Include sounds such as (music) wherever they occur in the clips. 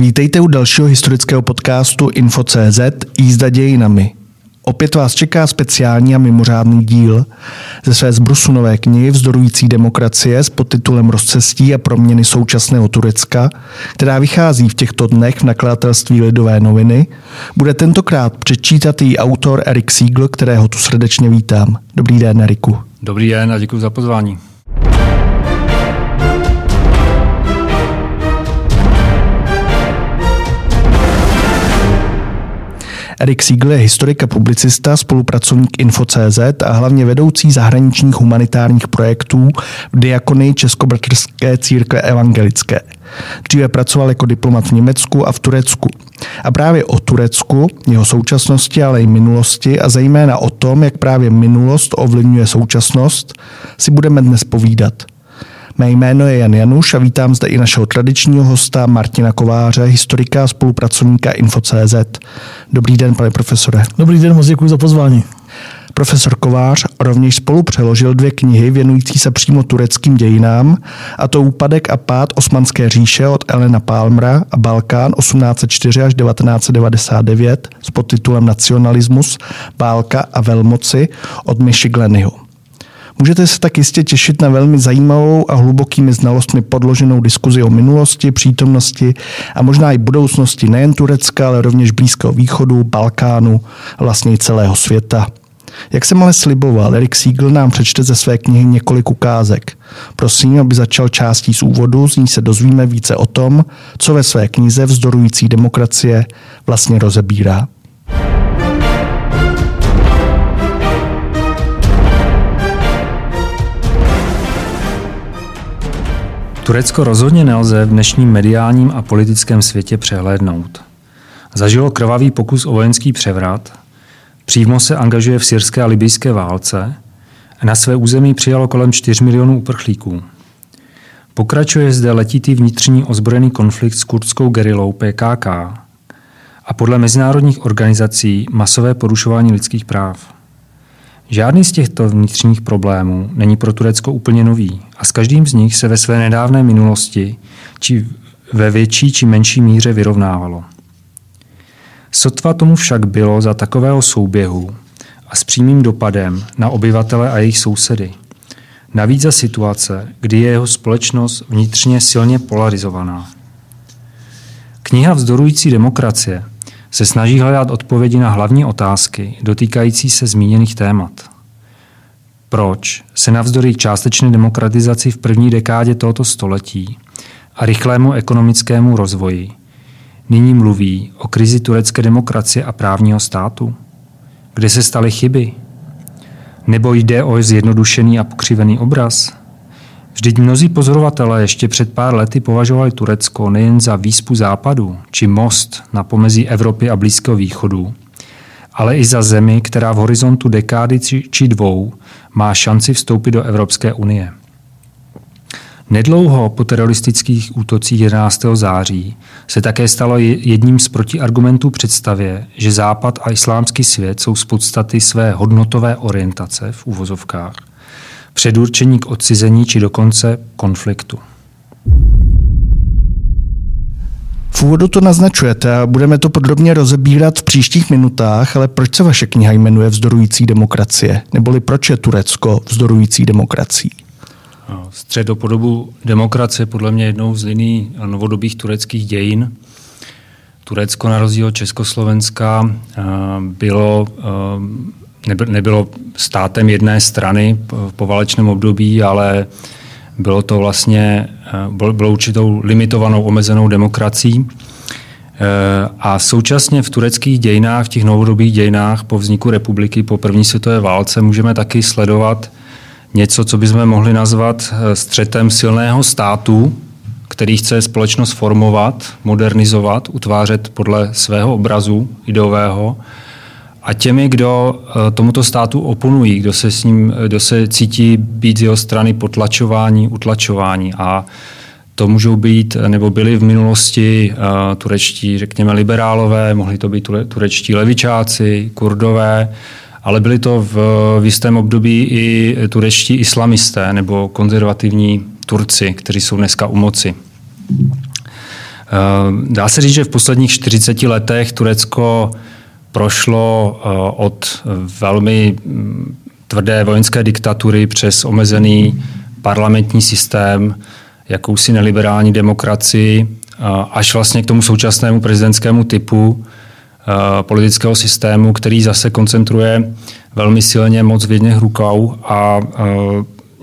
Vítejte u dalšího historického podcastu Info.cz Jízda dějinami. Opět vás čeká speciální a mimořádný díl ze své zbrusu nové knihy Vzdorující demokracie s podtitulem Rozcestí a proměny současného Turecka, která vychází v těchto dnech v nakladatelství Lidové noviny. Bude tentokrát přečítat její autor Erik Siegel, kterého tu srdečně vítám. Dobrý den, Eriku. Dobrý den a děkuji za pozvání. Erik Siegel je historik a publicista, spolupracovník Info.cz a hlavně vedoucí zahraničních humanitárních projektů v diakonii Českobratrské církve evangelické. Dříve pracoval jako diplomat v Německu a v Turecku. A právě o Turecku, jeho současnosti, ale i minulosti a zejména o tom, jak právě minulost ovlivňuje současnost, si budeme dnes povídat. Mé jméno je Jan Januš a vítám zde i našeho tradičního hosta Martina Kováře, historika a spolupracovníka Info.cz. Dobrý den, pane profesore. Dobrý den, moc děkuji za pozvání. Profesor Kovář rovněž spolu přeložil dvě knihy věnující se přímo tureckým dějinám, a to Úpadek a pád Osmanské říše od Elena Palmra a Balkán 1804 až 1999 s podtitulem Nacionalismus, válka a velmoci od Miši Glennyho. Můžete se tak jistě těšit na velmi zajímavou a hlubokými znalostmi podloženou diskuzi o minulosti, přítomnosti a možná i budoucnosti nejen Turecka, ale rovněž Blízkého východu, Balkánu vlastně i celého světa. Jak jsem ale sliboval, Erik Siegel nám přečte ze své knihy několik ukázek. Prosím, aby začal částí z úvodu, z ní se dozvíme více o tom, co ve své knize Vzdorující demokracie vlastně rozebírá. Turecko rozhodně nelze v dnešním mediálním a politickém světě přehlédnout. Zažilo krvavý pokus o vojenský převrat, přímo se angažuje v syrské a libijské válce a na své území přijalo kolem 4 milionů uprchlíků. Pokračuje zde letitý vnitřní ozbrojený konflikt s kurdskou gerilou PKK a podle mezinárodních organizací masové porušování lidských práv. Žádný z těchto vnitřních problémů není pro Turecko úplně nový a s každým z nich se ve své nedávné minulosti či ve větší či menší míře vyrovnávalo. Sotva tomu však bylo za takového souběhu a s přímým dopadem na obyvatele a jejich sousedy. Navíc za situace, kdy je jeho společnost vnitřně silně polarizovaná. Kniha Vzdorující demokracie se snaží hledat odpovědi na hlavní otázky dotýkající se zmíněných témat. Proč se navzdory částečné demokratizaci v první dekádě tohoto století a rychlému ekonomickému rozvoji nyní mluví o krizi turecké demokracie a právního státu? Kde se staly chyby? Nebo jde o zjednodušený a pokřivený obraz? Vždyť mnozí pozorovatelé ještě před pár lety považovali Turecko nejen za výspu západu či most na pomezí Evropy a Blízkého východu, ale i za zemi, která v horizontu dekády či dvou má šanci vstoupit do Evropské unie. Nedlouho po teroristických útocích 11. září se také stalo jedním z protiargumentů představě, že Západ a islámský svět jsou z podstaty své hodnotové orientace v úvozovkách předurčení k odcizení či dokonce konfliktu. V úvodu to naznačujete a budeme to podrobně rozebírat v příštích minutách, ale proč se vaše kniha jmenuje Vzdorující demokracie? Neboli proč je Turecko vzdorující demokracií? No, středopodobu demokracie podle mě jednou z liní novodobých tureckých dějin. Turecko na rozdíl od Československa bylo nebylo státem jedné strany v poválečném období, ale bylo to vlastně eh, bylo určitou limitovanou, omezenou demokracií. Eh, a současně v tureckých dějinách, v těch novodobých dějinách po vzniku republiky, po první světové válce, můžeme taky sledovat něco, co bychom mohli nazvat eh, střetem silného státu, který chce společnost formovat, modernizovat, utvářet podle svého obrazu ideového, a těmi, kdo eh, tomuto státu oponují, kdo se, s ním, kdo se cítí být z jeho strany potlačování, utlačování. A to můžou být, nebo byli v minulosti uh, turečtí, řekněme, liberálové, mohli to být turečtí levičáci, kurdové, ale byli to v, v jistém období i turečtí islamisté nebo konzervativní Turci, kteří jsou dneska u moci. Dá se říct, že v posledních 40 letech Turecko prošlo od velmi mm, tvrdé vojenské diktatury přes omezený parlamentní systém, jakousi neliberální demokracii, až vlastně k tomu současnému prezidentskému typu politického systému, který zase koncentruje velmi silně moc v jedných rukou a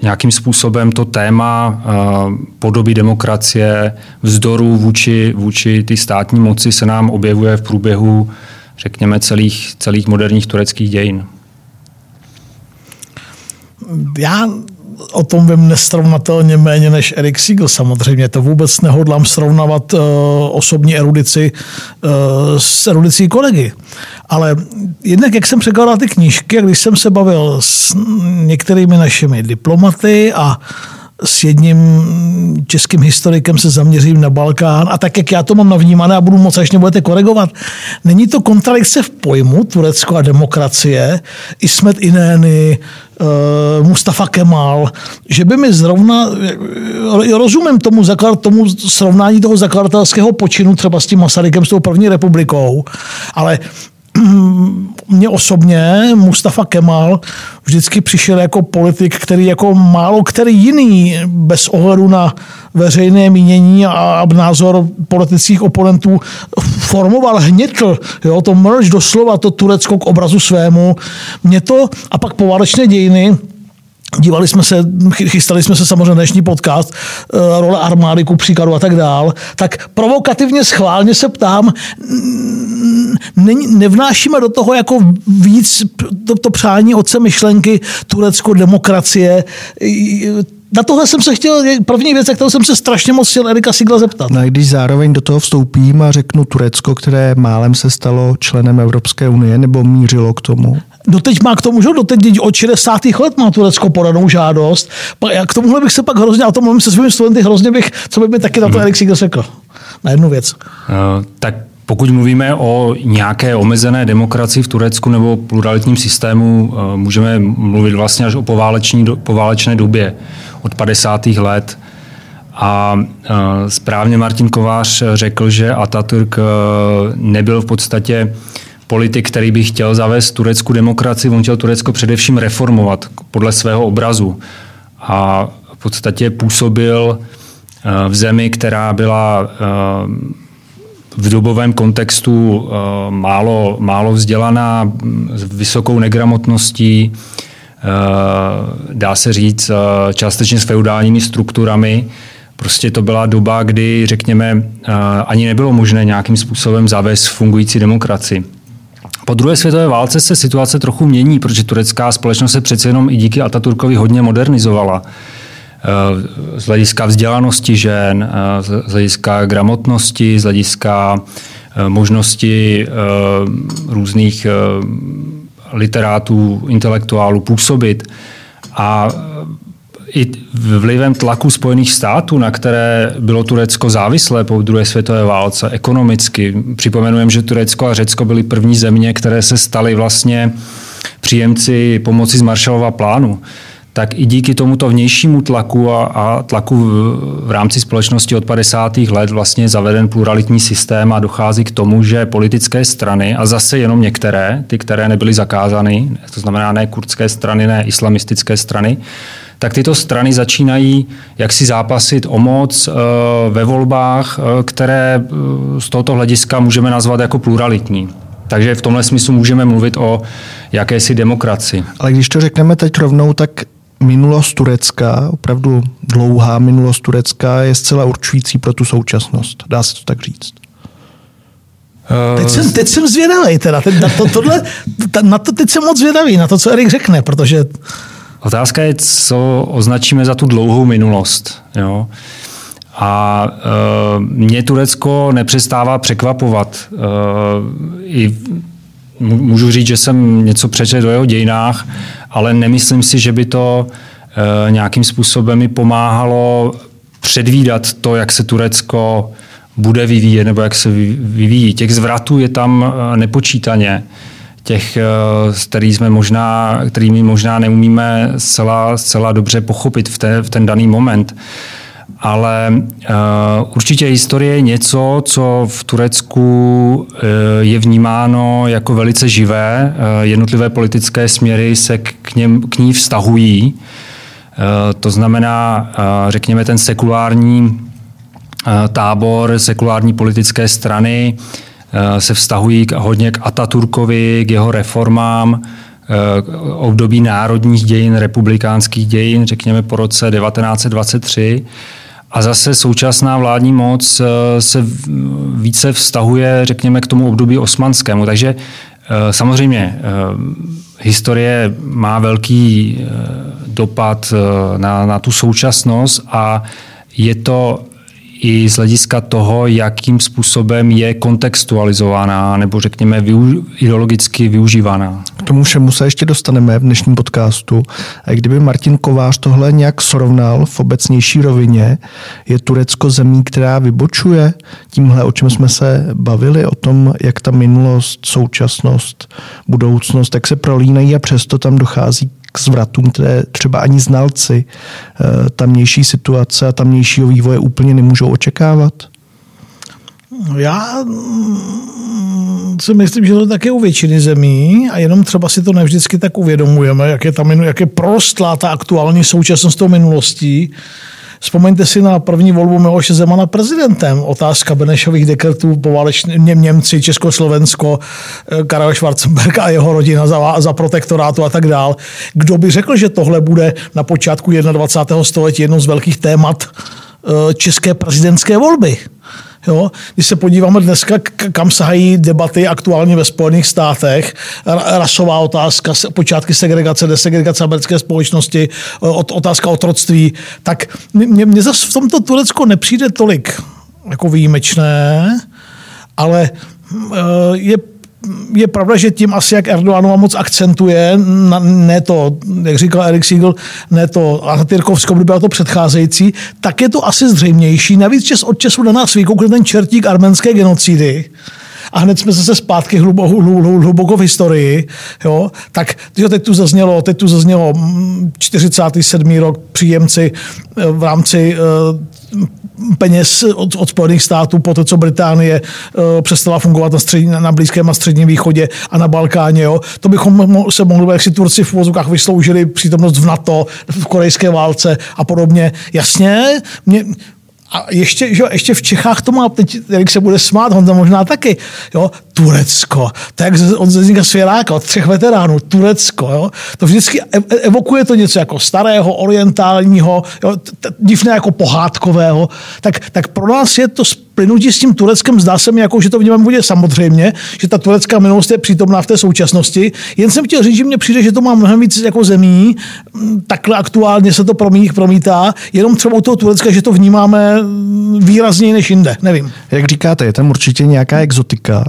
nějakým způsobem to téma podoby demokracie, vzdoru vůči, vůči ty státní moci se nám objevuje v průběhu, řekněme, celých, celých moderních tureckých dějin. Já o tom vím nesrovnatelně méně než Erik Siegel samozřejmě. To vůbec nehodlám srovnávat uh, osobní erudici uh, s erudicí kolegy. Ale jednak, jak jsem překládal ty knížky, když jsem se bavil s některými našimi diplomaty a s jedním českým historikem se zaměřím na Balkán. A tak, jak já to mám navnímané a budu moc, až mě budete koregovat, není to kontradikce v pojmu Turecko a demokracie, Ismet Inény, uh, Mustafa Kemal, že by mi zrovna, eh, rozumím tomu, tomu srovnání toho zakladatelského počinu třeba s tím Masarykem, s tou první republikou, ale mě osobně Mustafa Kemal vždycky přišel jako politik, který jako málo který jiný bez ohledu na veřejné mínění a názor politických oponentů formoval, hnětl, jo, to merge doslova, to Turecko k obrazu svému. Mě to, a pak poválečné dějiny, Dívali jsme se, chystali jsme se samozřejmě dnešní podcast, eh, role armády ku příkladu a tak dál, tak provokativně schválně se ptám, ne, nevnášíme do toho jako víc to, to přání otce myšlenky Turecko, demokracie, na tohle jsem se chtěl, první věc, kterou jsem se strašně moc chtěl Erika Sigla zeptat. No když zároveň do toho vstoupím a řeknu Turecko, které málem se stalo členem Evropské unie, nebo mířilo k tomu? Doteď má k tomu, že doteď od 60. let má Turecko podanou žádost. K tomuhle bych se pak hrozně, a to mluvím se svými studenty, hrozně bych, co by mi taky na to hmm. Erik Sigl řekl. Na jednu věc. Uh, tak pokud mluvíme o nějaké omezené demokracii v Turecku nebo pluralitním systému, uh, můžeme mluvit vlastně až o pováleční, poválečné době od 50. let. A uh, správně Martin Kovář řekl, že Atatürk nebyl v podstatě politik, který by chtěl zavést tureckou demokracii, on chtěl Turecko především reformovat podle svého obrazu. A v podstatě působil v zemi, která byla v dobovém kontextu málo, málo vzdělaná, s vysokou negramotností, Eh, dá se říct, eh, částečně s feudálními strukturami. Prostě to byla doba, kdy, řekněme, eh, ani nebylo možné nějakým způsobem zavést fungující demokracii. Po druhé světové válce se situace trochu mění, protože turecká společnost se přece jenom i díky Ataturkovi hodně modernizovala. Z hlediska vzdělanosti žen, z hlediska gramotnosti, z hlediska možnosti různých literátů, intelektuálů působit. A i vlivem tlaku Spojených států, na které bylo Turecko závislé po druhé světové válce ekonomicky. Připomenujeme, že Turecko a Řecko byly první země, které se staly vlastně příjemci pomoci z Marshallova plánu tak i díky tomuto vnějšímu tlaku a, a tlaku v, v rámci společnosti od 50. let vlastně zaveden pluralitní systém a dochází k tomu, že politické strany, a zase jenom některé, ty, které nebyly zakázány, to znamená ne kurdské strany, ne islamistické strany, tak tyto strany začínají jaksi zápasit o moc e, ve volbách, e, které e, z tohoto hlediska můžeme nazvat jako pluralitní. Takže v tomhle smyslu můžeme mluvit o jakési demokracii. Ale když to řekneme teď rovnou, tak minulost Turecka, opravdu dlouhá minulost Turecka je zcela určující pro tu současnost. Dá se to tak říct. Teď jsem, teď jsem zvědavý teda. Teď, na, to, tohle, na to teď jsem moc zvědavý, na to, co Erik řekne, protože... Otázka je, co označíme za tu dlouhou minulost. Jo? A e, mě Turecko nepřestává překvapovat. E, I můžu říct, že jsem něco přečetl o jeho dějinách, ale nemyslím si, že by to e, nějakým způsobem mi pomáhalo předvídat to, jak se Turecko bude vyvíjet nebo jak se vyvíjí. Těch zvratů je tam e, nepočítaně těch, e, který jsme možná, kterými možná neumíme zcela, zcela dobře pochopit v, te, v ten daný moment. Ale určitě historie je něco, co v Turecku je vnímáno jako velice živé. Jednotlivé politické směry se k, něm, k ní vztahují. To znamená, řekněme, ten sekulární tábor, sekulární politické strany se vztahují hodně k Ataturkovi, k jeho reformám, období národních dějin, republikánských dějin, řekněme po roce 1923. A zase současná vládní moc se více vztahuje, řekněme, k tomu období osmanskému. Takže samozřejmě historie má velký dopad na, na tu současnost a je to i z hlediska toho, jakým způsobem je kontextualizovaná nebo řekněme ideologicky využívaná. K tomu všemu se ještě dostaneme v dnešním podcastu. A kdyby Martin Kovář tohle nějak srovnal v obecnější rovině, je Turecko zemí, která vybočuje tímhle, o čem jsme se bavili, o tom, jak ta minulost, současnost, budoucnost, jak se prolínají a přesto tam dochází k zvratům, které třeba ani znalci eh, tamnější situace a tamnějšího vývoje úplně nemůžou očekávat? Já mm, si myslím, že to je také u většiny zemí a jenom třeba si to nevždycky tak uvědomujeme, jak je, tam, jak je prostlá ta aktuální současnost tou minulostí. Vzpomeňte si na první volbu Miloše Zemana prezidentem. Otázka Benešových dekretů, poválečně Němci, Československo, eh, Karel Schwarzenberg a jeho rodina za, za protektorátu a tak dál. Kdo by řekl, že tohle bude na počátku 21. století jedno z velkých témat eh, české prezidentské volby? Jo? Když se podíváme dneska, kam sahají debaty aktuálně ve Spojených státech, rasová otázka, počátky segregace, desegregace americké společnosti, otázka otroctví, tak mně, mně zase v tomto Turecko nepřijde tolik jako výjimečné, ale e, je je pravda, že tím asi, jak Erdoganova moc akcentuje, ne to, jak říkal Erik Siegel, ne to Atatürkovsko, by bylo to předcházející, tak je to asi zřejmější. Navíc čas od času na nás vykoukne ten čertík arménské genocidy, a hned jsme zase zpátky hluboko, hluboko v historii, jo, tak jo, teď tu zaznělo, teď tu zaznělo 47. Mm, rok příjemci eh, v rámci eh, peněz od, od Spojených států, po to, co Británie uh, přestala fungovat na, střední, na Blízkém a Středním východě a na Balkáně. Jo. To bychom se mohli, jak si Turci v vozovkách vysloužili přítomnost v NATO, v korejské válce a podobně. Jasně, mě, a ještě, že, ještě v Čechách to má, teď jak se bude smát, Honza možná taky, jo, Turecko, to jak od Zdeňka Svěráka, od třech veteránů, Turecko, jo, to vždycky evokuje to něco jako starého, orientálního, jo, divné jako pohádkového, tak, tak pro nás je to plynutí s tím Tureckem zdá se mi, jako, že to vnímám bude samozřejmě, že ta turecká minulost je přítomná v té současnosti. Jen jsem chtěl říct, že mně přijde, že to má mnohem víc jako zemí, takhle aktuálně se to promí, promítá, jenom třeba u toho Turecka, že to vnímáme výrazněji než jinde, nevím. Jak říkáte, je tam určitě nějaká exotika.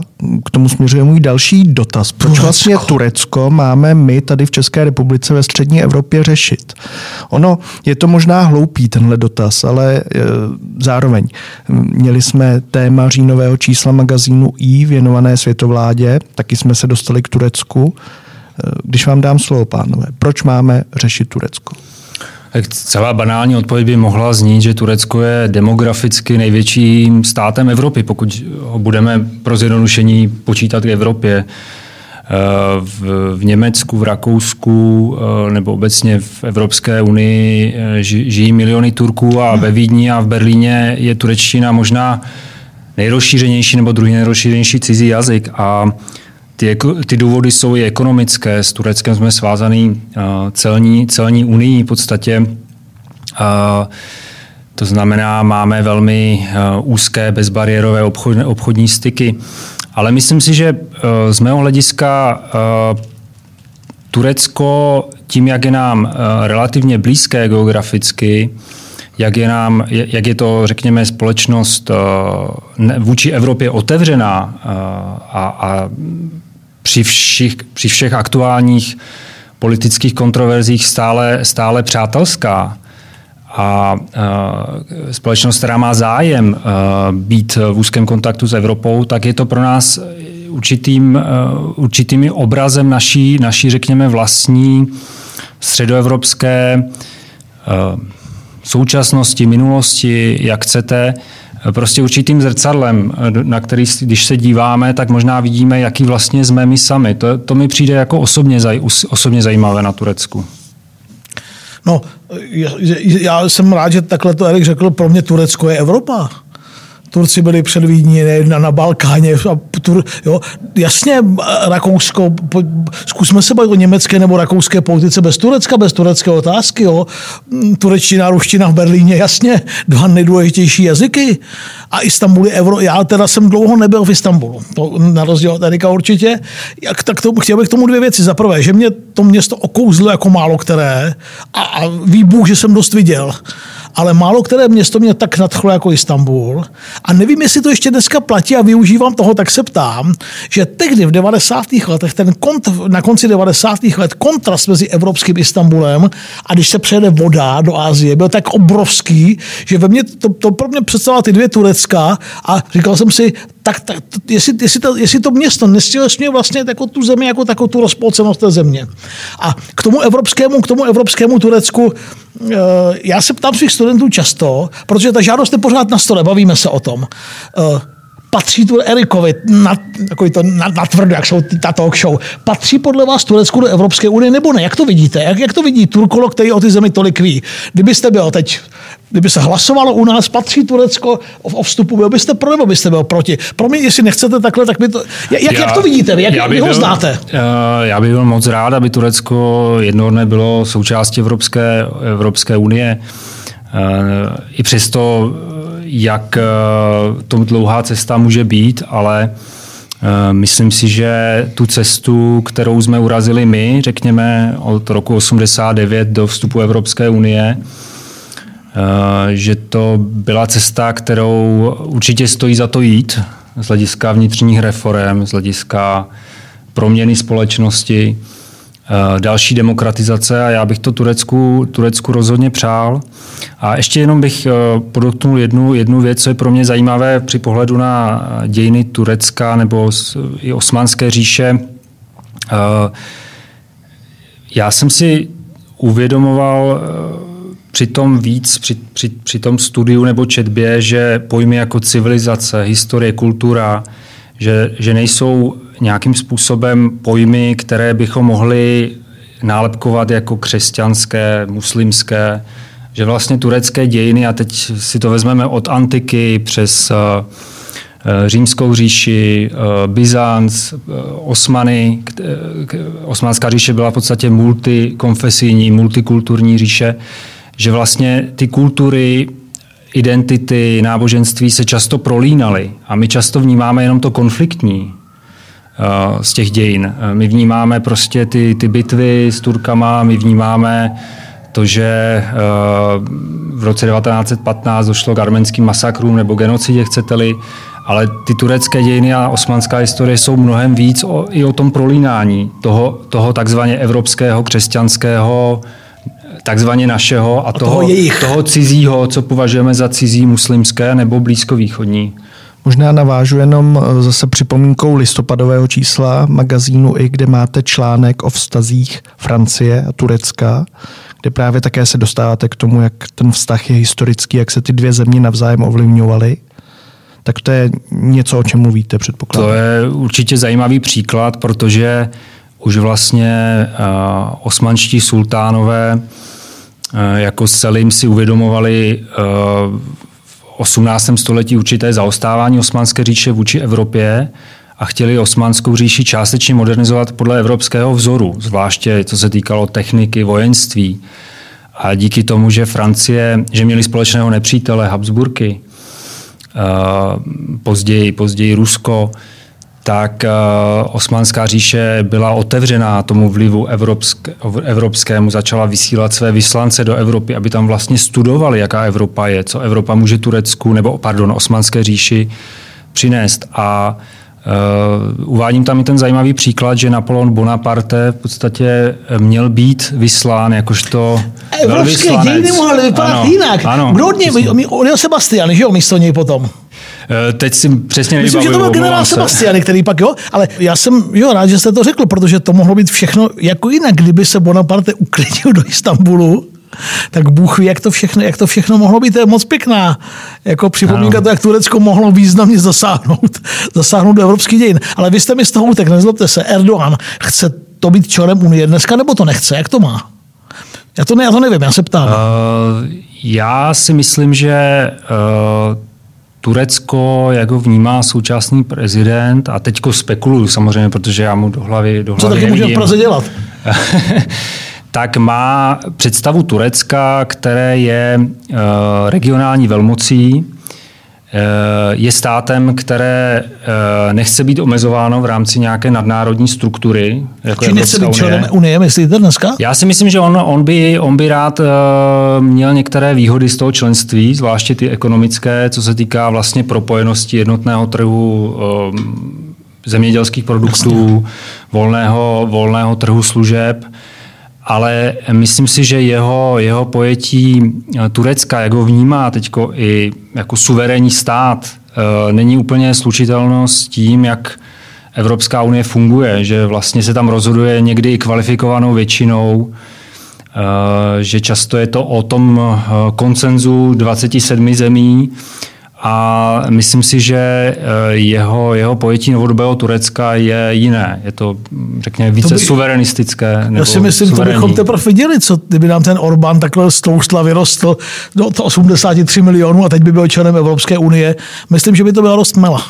K tomu směřuje můj další dotaz. Proč Turecko. vlastně Turecko máme my tady v České republice ve střední Evropě řešit? Ono, je to možná hloupý tenhle dotaz, ale e, zároveň měli jsme jsme téma říjnového čísla magazínu I věnované světovládě, taky jsme se dostali k Turecku. Když vám dám slovo, pánové, proč máme řešit Turecko? Tak celá banální odpověď by mohla znít, že Turecko je demograficky největším státem Evropy, pokud ho budeme pro zjednodušení počítat k Evropě. V, v Německu, v Rakousku eh, nebo obecně v Evropské unii eh, žijí miliony Turků a ve Vídni a v Berlíně je turečtina možná nejrozšířenější nebo druhý nejrozšířenější cizí jazyk. A ty, ty důvody jsou i ekonomické. S Tureckem jsme svázaný eh, celní, celní unii v podstatě. To znamená, máme velmi úzké bezbariérové obchodní styky. Ale myslím si, že eh, z mého hlediska eh, Turecko tím, jak je nám eh, relativně blízké geograficky, jak je, nám, jak je to, řekněme, společnost vůči Evropě otevřená a, a při, všich, při všech aktuálních politických kontroverzích stále, stále přátelská, a společnost, která má zájem být v úzkém kontaktu s Evropou, tak je to pro nás určitým, určitým obrazem naší, naší, řekněme, vlastní středoevropské současnosti, minulosti, jak chcete, prostě určitým zrcadlem, na který, když se díváme, tak možná vidíme, jaký vlastně jsme my sami. To, to mi přijde jako osobně, osobně zajímavé na Turecku. No, já jsem rád, že takhle to Erik řekl, pro mě Turecko je Evropa. Turci byli před Vídní, na, na Balkáně. A tur, jo. Jasně, Rakousko, po, zkusme se bavit o německé nebo rakouské politice bez Turecka, bez turecké otázky. Jo. Turečtina, ruština v Berlíně, jasně, dva nejdůležitější jazyky. A Istanbul je euro. Já teda jsem dlouho nebyl v Istanbulu, to na rozdíl od Erika určitě. Jak, tak to, chtěl bych tomu dvě věci. Za prvé, že mě to město okouzlo jako málo které a, a výbuch, že jsem dost viděl ale málo které město mě tak nadchlo jako Istanbul. A nevím, jestli to ještě dneska platí a využívám toho, tak se ptám, že tehdy v 90. letech, ten kont, na konci 90. let, kontrast mezi evropským Istanbulem a když se přejede voda do Asie, byl tak obrovský, že ve mně to, to pro mě představila ty dvě Turecka a říkal jsem si, tak, tak jestli, jestli, to, jestli to město nestělesňuje vlastně jako tu zemi, jako takovou tu rozpolcenost té země. A k tomu evropskému, k tomu evropskému Turecku, já se ptám svých studentů často, protože ta žádost je pořád na stole, bavíme se o tom. Eh, patří tu Erikovi, na, takový to na, na tvrdo, jak jsou ta talk show, patří podle vás Turecku do Evropské unie nebo ne? Jak to vidíte? Jak, jak to vidí Turkolog, který o ty zemi tolik ví? Kdybyste byl teď Kdyby se hlasovalo u nás, patří Turecko o vstupu, byl byste pro nebo byste byl proti? Pro mě, jestli nechcete takhle, tak by to... Jak, já, jak to vidíte? Jak já vy ho byl, znáte? Já bych byl moc rád, aby Turecko jednoho dne bylo součástí Evropské, Evropské unie. Eh, I přesto, jak eh, to dlouhá cesta může být, ale Myslím si, že tu cestu, kterou jsme urazili my, řekněme od roku 89 do vstupu Evropské unie, Eh, že to byla cesta, kterou určitě stojí za to jít z hlediska vnitřních reform, z hlediska proměny společnosti, eh, další demokratizace a já bych to Turecku, Turecku rozhodně přál. A ještě jenom bych eh, podotknul jednu, jednu věc, co je pro mě zajímavé při pohledu na dějiny Turecka nebo i Osmanské říše. Já jsem si uvědomoval při tom víc, při, při, při tom studiu nebo četbě, že pojmy jako civilizace, historie, kultura, že, že nejsou nějakým způsobem pojmy, které bychom mohli nálepkovat jako křesťanské, muslimské, že vlastně turecké dějiny, a teď si to vezmeme od antiky přes uh, římskou říši, uh, Byzanc, Osmany. Osmanská říše byla v podstatě multikonfesijní, multikulturní říše že vlastně ty kultury, identity, náboženství se často prolínaly a my často vnímáme jenom to konfliktní z těch dějin. My vnímáme prostě ty, ty bitvy s Turkama, my vnímáme to, že uh, v roce 1915 došlo k arménským masakrům nebo genocidě, chcete-li, ale ty turecké dějiny a osmanská historie jsou mnohem víc o, i o tom prolínání toho, toho takzvaně evropského, křesťanského takzvaně našeho a, a toho, toho, jejich. toho cizího, co považujeme za cizí muslimské nebo blízkovýchodní. Možná navážu jenom eh, zase připomínkou listopadového čísla magazínu i, kde máte článek o vztazích Francie a Turecka, kde právě také se dostáváte k tomu, jak ten vztah je historický, jak se ty dvě země navzájem ovlivňovaly. Tak to je něco, o čem mluvíte, předpokládám. To je určitě zajímavý příklad, protože už vlastně uh, osmanští sultánové Eh, jako Selim si uvědomovali v 18. století určité zaostávání Osmanské říše vůči Evropě a chtěli Osmanskou říši částečně modernizovat podle evropského vzoru, zvláště co se týkalo techniky, vojenství. A díky tomu, že Francie, že měli společného nepřítele Habsburky, později, později Rusko, tak uh, Osmanská říše byla otevřená tomu vlivu evropsk, evropskému, začala vysílat své vyslance do Evropy, aby tam vlastně studovali, jaká Evropa je, co Evropa může Turecku, nebo pardon, Osmanské říši přinést. A Uh, uvádím tam i ten zajímavý příklad, že Napoleon Bonaparte v podstatě měl být vyslán jakožto Evropské dějiny mohly vypadat ano, jinak. Ano, Kdo od něj? Odjel Sebastian, že jo, místo něj potom. Eh, teď si přesně Myslím, že to byl generál Sebastian, který pak, jo, ale já jsem jo, rád, že jste to řekl, protože to mohlo být všechno jako jinak, kdyby se Bonaparte uklidil (laughs) do Istanbulu tak Bůh ví, jak to všechno, jak to všechno mohlo být. To je moc pěkná jako připomínka, to, jak Turecko mohlo významně zasáhnout, zasáhnout do evropských dějin. Ale vy jste mi z toho utek, nezlobte se, Erdogan chce to být členem Unie dneska, nebo to nechce? Jak to má? Já to, ne, já to nevím, já se ptám. Uh, já si myslím, že uh, Turecko, jak ho vnímá současný prezident, a teďko spekuluju samozřejmě, protože já mu do hlavy, do hlavy Co taky může v Praze dělat? (laughs) tak má představu Turecka, které je uh, regionální velmocí, Eh, je státem, které eh, nechce být omezováno v rámci nějaké nadnárodní struktury. Jako Či nechce být členem Unie, myslíte dneska? Já si myslím, že on, on, by, on by rád eh, měl některé výhody z toho členství, zvláště ty ekonomické, co se týká vlastně propojenosti jednotného trhu zemědělských produktů, volného, volného trhu služeb ale myslím si, že jeho, jeho pojetí eh, Turecka, jak ho vnímá teď i jako suverénní stát, eh, není úplně slučitelno s tím, jak Evropská unie funguje, že vlastně se tam rozhoduje někdy i kvalifikovanou většinou, eh, že často je to o tom koncenzu 27 zemí, a myslím si, že eh, jeho, jeho pojetí novodobého Turecka je jiné. Je to, řekněme, více to by, suverenistické. Nebo já si myslím, suverénní. to bychom teprve viděli, co kdyby nám ten Orbán takhle stloustla vyrostl do 83 milionů a teď by byl členem Evropské unie. Myslím, že by to byla dost mela.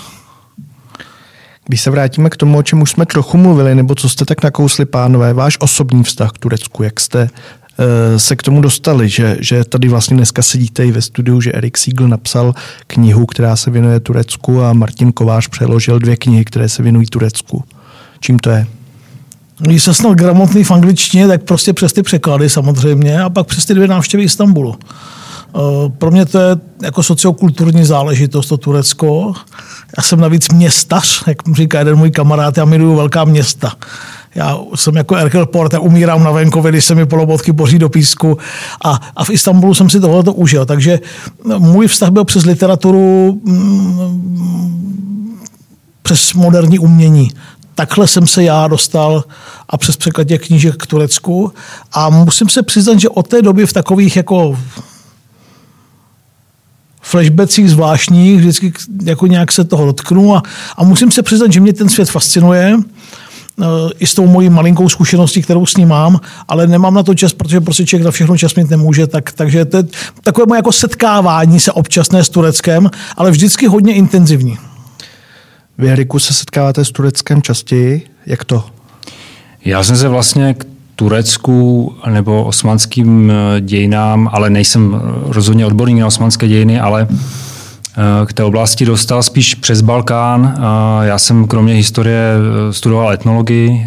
Když se vrátíme k tomu, o čem už jsme trochu mluvili, nebo co jste tak nakousli, pánové, váš osobní vztah k Turecku, jak jste se k tomu dostali, že, že tady vlastně dneska sedíte i ve studiu, že Erik Siegel napsal knihu, která se věnuje Turecku a Martin Kovář přeložil dvě knihy, které se věnují Turecku. Čím to je? Když se snad gramotný v angličtině, tak prostě přes ty překlady samozřejmě a pak přes ty dvě návštěvy Istanbulu. Eh, pro mě to je jako sociokulturní záležitost, to Turecko. Já jsem navíc městař, jak říká jeden můj kamarád, já miluju velká města. Já jsem jako Erkel já umírám na venkově, když se mi polobotky boří do písku a, a v Istanbulu jsem si tohle užil. Takže můj vztah byl přes literaturu, mm, přes moderní umění. Takhle jsem se já dostal a přes překladě knížek k Turecku. A musím se přiznat, že od té doby v takových jako flashbackích zvláštních, vždycky jako nějak se toho dotknu a, a musím se přiznat, že mě ten svět fascinuje i s tou mojí malinkou zkušeností, kterou s ním mám, ale nemám na to čas, protože prostě člověk na všechno čas mít nemůže, tak, takže to je takové moje jako setkávání se občasné s Tureckem, ale vždycky hodně intenzivní. Vy, Heriku, se setkáváte s Tureckem častěji? Jak to? Já jsem se vlastně k Turecku nebo osmanským eh, dějinám, ale nejsem rozhodně odborník na osmanské dějiny, ale Eh, k té oblasti dostal spíš přes Balkán. Eh, já jsem kromě historie eh, studoval etnologii,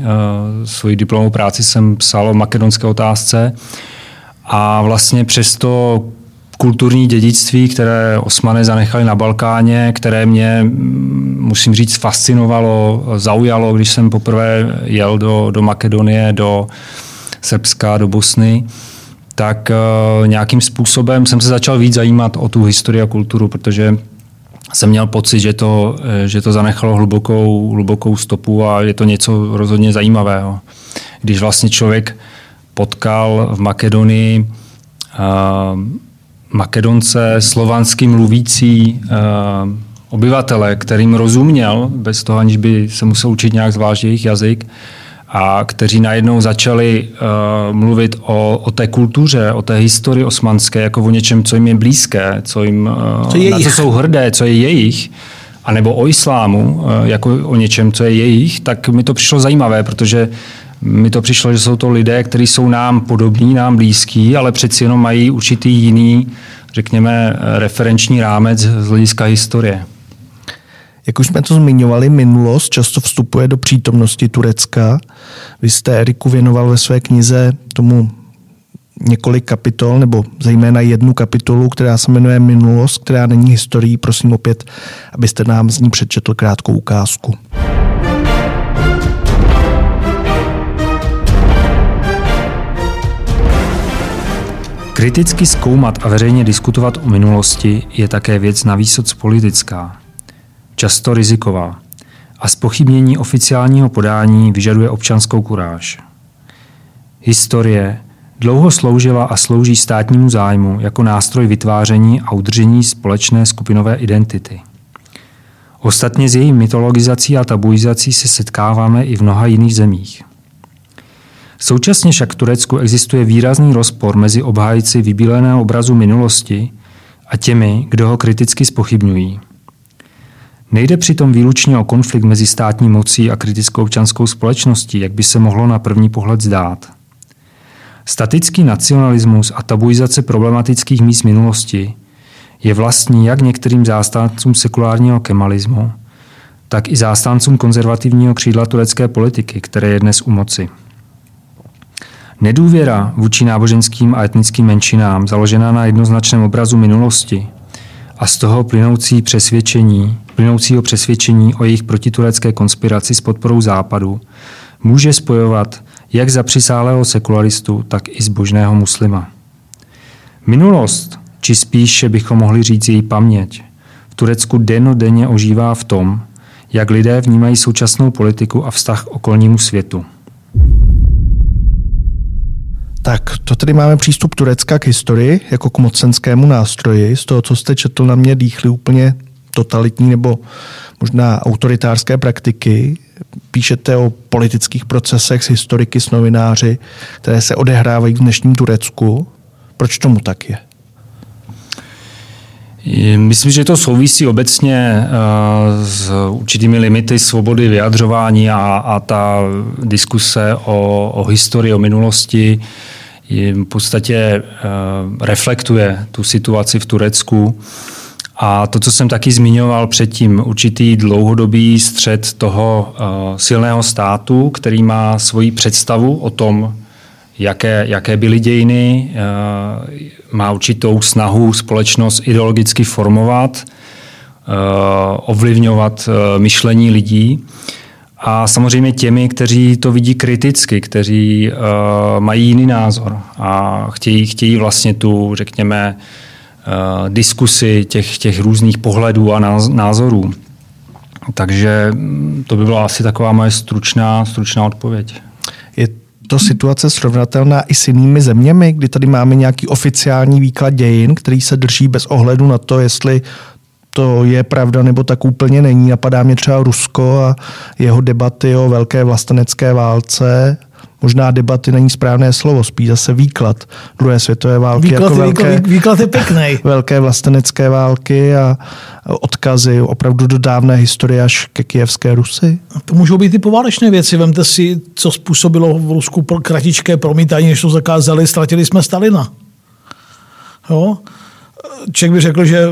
svoji diplomovou práci jsem psal o makedonské otázce a vlastně přes to kulturní dědictví, které Osmané zanechali na Balkáně, které mě, mm, musím říct, fascinovalo, zaujalo, když jsem poprvé jel do, do Makedonie, do Srbska, do Bosny, tak uh, nějakým způsobem jsem se začal víc zajímat o tu historii a kulturu, protože jsem měl pocit, že to, eh, že to zanechalo hlubokou, hlubokou stopu a je to něco rozhodně zajímavého. Když vlastně člověk potkal v Makedonii uh, Makedonce slovanský mluvící uh, obyvatele, kterým rozuměl, bez toho, aniž by se musel učit nějak zvlášť jejich jazyk, a kteří najednou začali uh, mluvit o, o té kultuře, o té historii osmanské, jako o něčem, co jim je blízké, co jim, uh, co na co jsou hrdé, co je jejich, anebo o islámu, uh, jako o něčem, co je jejich, tak mi to přišlo zajímavé, protože mi to přišlo, že jsou to lidé, kteří jsou nám podobní, nám blízkí, ale přeci jenom mají určitý jiný, řekněme, referenční rámec z hlediska historie. Jak už jsme to zmiňovali, minulost často vstupuje do přítomnosti Turecka. Vy jste Eriku věnoval ve své knize tomu několik kapitol, nebo zejména jednu kapitolu, která se jmenuje Minulost, která není historií. Prosím opět, abyste nám z ní přečetl krátkou ukázku. Kriticky zkoumat a veřejně diskutovat o minulosti je také věc na politická často riziková a spochybnění oficiálního podání vyžaduje občanskou kuráž. Historie dlouho sloužila a slouží státnímu zájmu jako nástroj vytváření a udržení společné skupinové identity. Ostatně s její mytologizací a tabuizací se setkáváme i v mnoha jiných zemích. Současně však v Turecku existuje výrazný rozpor mezi obhájci vybíleného obrazu minulosti a těmi, kdo ho kriticky spochybňují. Nejde přitom výlučně o konflikt mezi státní mocí a kritickou občanskou společností, jak by se mohlo na první pohled zdát. Statický nacionalismus a tabuizace problematických míst minulosti je vlastní jak některým zástancům sekulárního kemalismu, tak i zástancům konzervativního křídla turecké politiky, které je dnes u moci. Nedůvěra vůči náboženským a etnickým menšinám, založená na jednoznačném obrazu minulosti a z toho plynoucí přesvědčení, plynoucího přesvědčení o jejich protiturecké konspiraci s podporou Západu, může spojovat jak za přisálého sekularistu, tak i zbožného muslima. Minulost, či spíše bychom mohli říct její paměť, v Turecku denně ožívá v tom, jak lidé vnímají současnou politiku a vztah k okolnímu světu. Tak, to tedy máme přístup Turecka k historii jako k mocenskému nástroji. Z toho, co jste četl, na mě dýchly úplně totalitní nebo možná autoritářské praktiky. Píšete o politických procesech s historiky, s novináři, které se odehrávají v dnešním Turecku. Proč tomu tak je? Myslím, že to souvisí obecně uh, s určitými limity svobody vyjadřování a, a ta diskuse o, o historii, o minulosti v podstatě uh, reflektuje tu situaci v Turecku. A to, co jsem taky zmiňoval předtím, určitý dlouhodobý střed toho uh, silného státu, který má svoji představu o tom, jaké, jaké byly dějiny, uh, má určitou snahu společnost ideologicky formovat, uh, ovlivňovat uh, myšlení lidí. A samozřejmě těmi, kteří to vidí kriticky, kteří mají jiný názor a chtějí, chtějí vlastně tu, řekněme, diskusi těch, těch různých pohledů a názorů. Takže mm, to by byla asi taková moje stručná, stručná odpověď. To situace srovnatelná i s jinými zeměmi, kdy tady máme nějaký oficiální výklad dějin, který se drží bez ohledu na to, jestli to je pravda nebo tak úplně není. Napadá mě třeba Rusko a jeho debaty o velké vlastenecké válce možná debaty není správné slovo, spíš zase výklad druhé světové války. Výklad, jako velké, výklad je pěkný. (laughs) Velké vlastenecké války a odkazy opravdu do dávné historie až ke kijevské Rusy. To můžou být i poválečné věci. Vemte si, co způsobilo v Rusku kratičké promítání, než to zakázali, ztratili jsme Stalina. Jo? Ček by řekl, že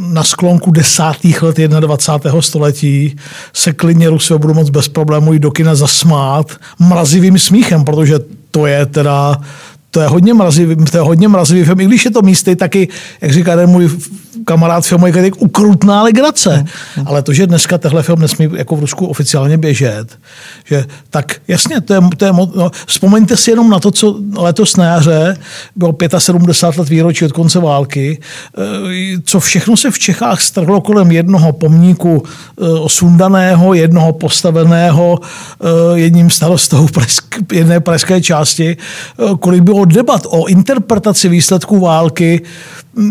na sklonku desátých let 21. století se klidně Rusové budou moc bez problémů jít do kina zasmát mrazivým smíchem, protože to je teda to je hodně mrazivý, to je hodně mrazivý film, i když je to místy taky, jak říká ten můj kamarád filmový ukrutná legrace. Mm. Ale to, že dneska tehle film nesmí jako v Rusku oficiálně běžet, že tak jasně, to je, to je no, vzpomeňte si jenom na to, co letos na jaře bylo 75 let výročí od konce války, eh, co všechno se v Čechách strhlo kolem jednoho pomníku eh, osundaného, jednoho postaveného eh, jedním starostou jedné pražské části, kolik bylo debat o interpretaci výsledků války,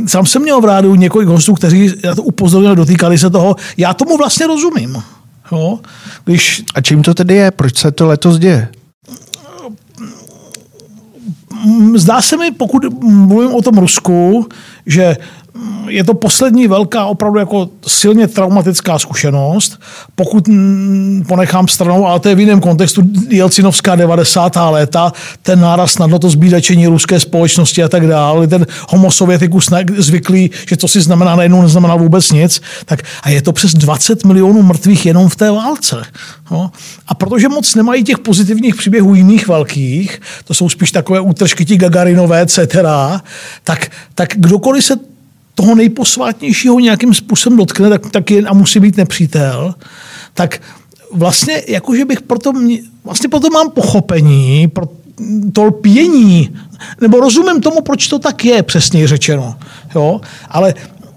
sám jsem měl v rádiu několik hostů, kteří na to upozornili, dotýkali se toho. Já tomu vlastně rozumím. Jo? Když... A čím to tedy je? Proč se to letos děje? Zdá se mi, pokud mluvím o tom Rusku, že je to poslední velká, opravdu jako silně traumatická zkušenost. Pokud ponechám stranou, ale to je v jiném kontextu, Jelcinovská 90. léta, ten náraz na to zbídačení ruské společnosti a tak dále, ten homo sovětikus zvyklý, že to si znamená najednou neznamená vůbec nic, tak a je to přes 20 milionů mrtvých jenom v té válce. No. A protože moc nemají těch pozitivních příběhů jiných velkých, to jsou spíš takové útržky ti Gagarinové, etc., tak, tak kdokoliv se toho nejposvátnějšího nějakým způsobem dotkne, tak, tak je a musí být nepřítel, tak vlastně jakože bych proto, vlastně proto mám pochopení, pro to lpění, nebo rozumím tomu, proč to tak je, přesněji řečeno. Jo? Ale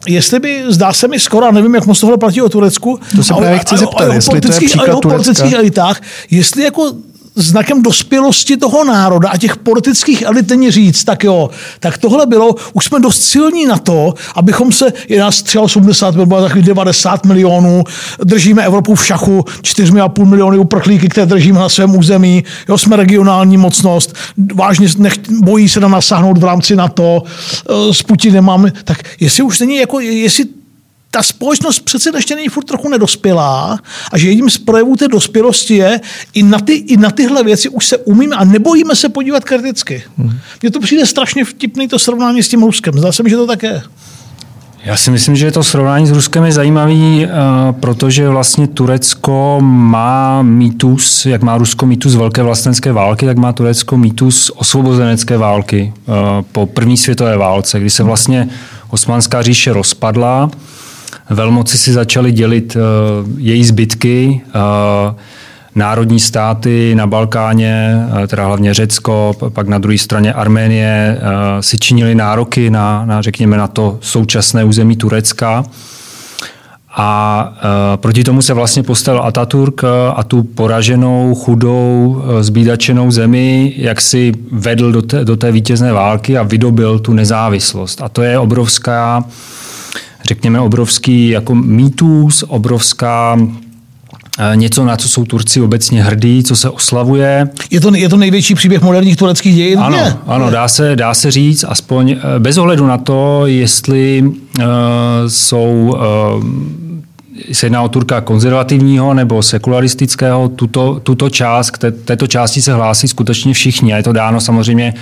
jestli by, zdá se mi skoro, nevím, jak moc tohle platí o Turecku, to se právě chci zeptat, o, o, o, politických, o politických elitách, jestli jako znakem dospělosti toho národa a těch politických elit není říct, tak jo, tak tohle bylo, už jsme dost silní na to, abychom se, je nás 83 nebo takových 90 milionů, držíme Evropu v šachu 4,5 miliony uprchlíky, které držíme na svém území, jo, jsme regionální mocnost, vážně nech, bojí se na nasáhnout v rámci NATO, eh, s Putinem máme, tak jestli už není jako, jestli ta společnost přece ještě není furt trochu nedospělá a že jedním z projevů té dospělosti je, i na, ty, i na tyhle věci už se umíme a nebojíme se podívat kriticky. Hmm. Mně to přijde strašně vtipný to srovnání s tím Ruskem. Zdá se mi, že to tak je. Já si myslím, že to srovnání s Ruskem je zajímavý, uh, protože vlastně Turecko má mýtus, jak má Rusko mýtus velké vlastenské války, tak má Turecko mýtus osvobozenecké války uh, po první světové válce, kdy se vlastně Osmanská říše rozpadla velmoci si začaly dělit uh, její zbytky, uh, národní státy na Balkáně, uh, teda hlavně Řecko, pak na druhé straně Arménie, si činili nároky na, na, řekněme, na to současné území Turecka. A proti tomu se vlastně postavil Ataturk a tu poraženou, chudou, zbídačenou zemi, jak si vedl do té, do té vítězné války a vydobil tu nezávislost. A to je obrovská řekněme, obrovský jako mýtus, obrovská eh, něco, na co jsou Turci obecně hrdí, co se oslavuje. Je to, je to největší příběh moderních tureckých dějin? Ano, ne? ano dá, se, dá se říct, aspoň eh, bez ohledu na to, jestli uh, jsou uh, se jedná o Turka konzervativního nebo sekularistického, tuto, tuto část, k té, této části se hlásí skutečně všichni. A je to dáno samozřejmě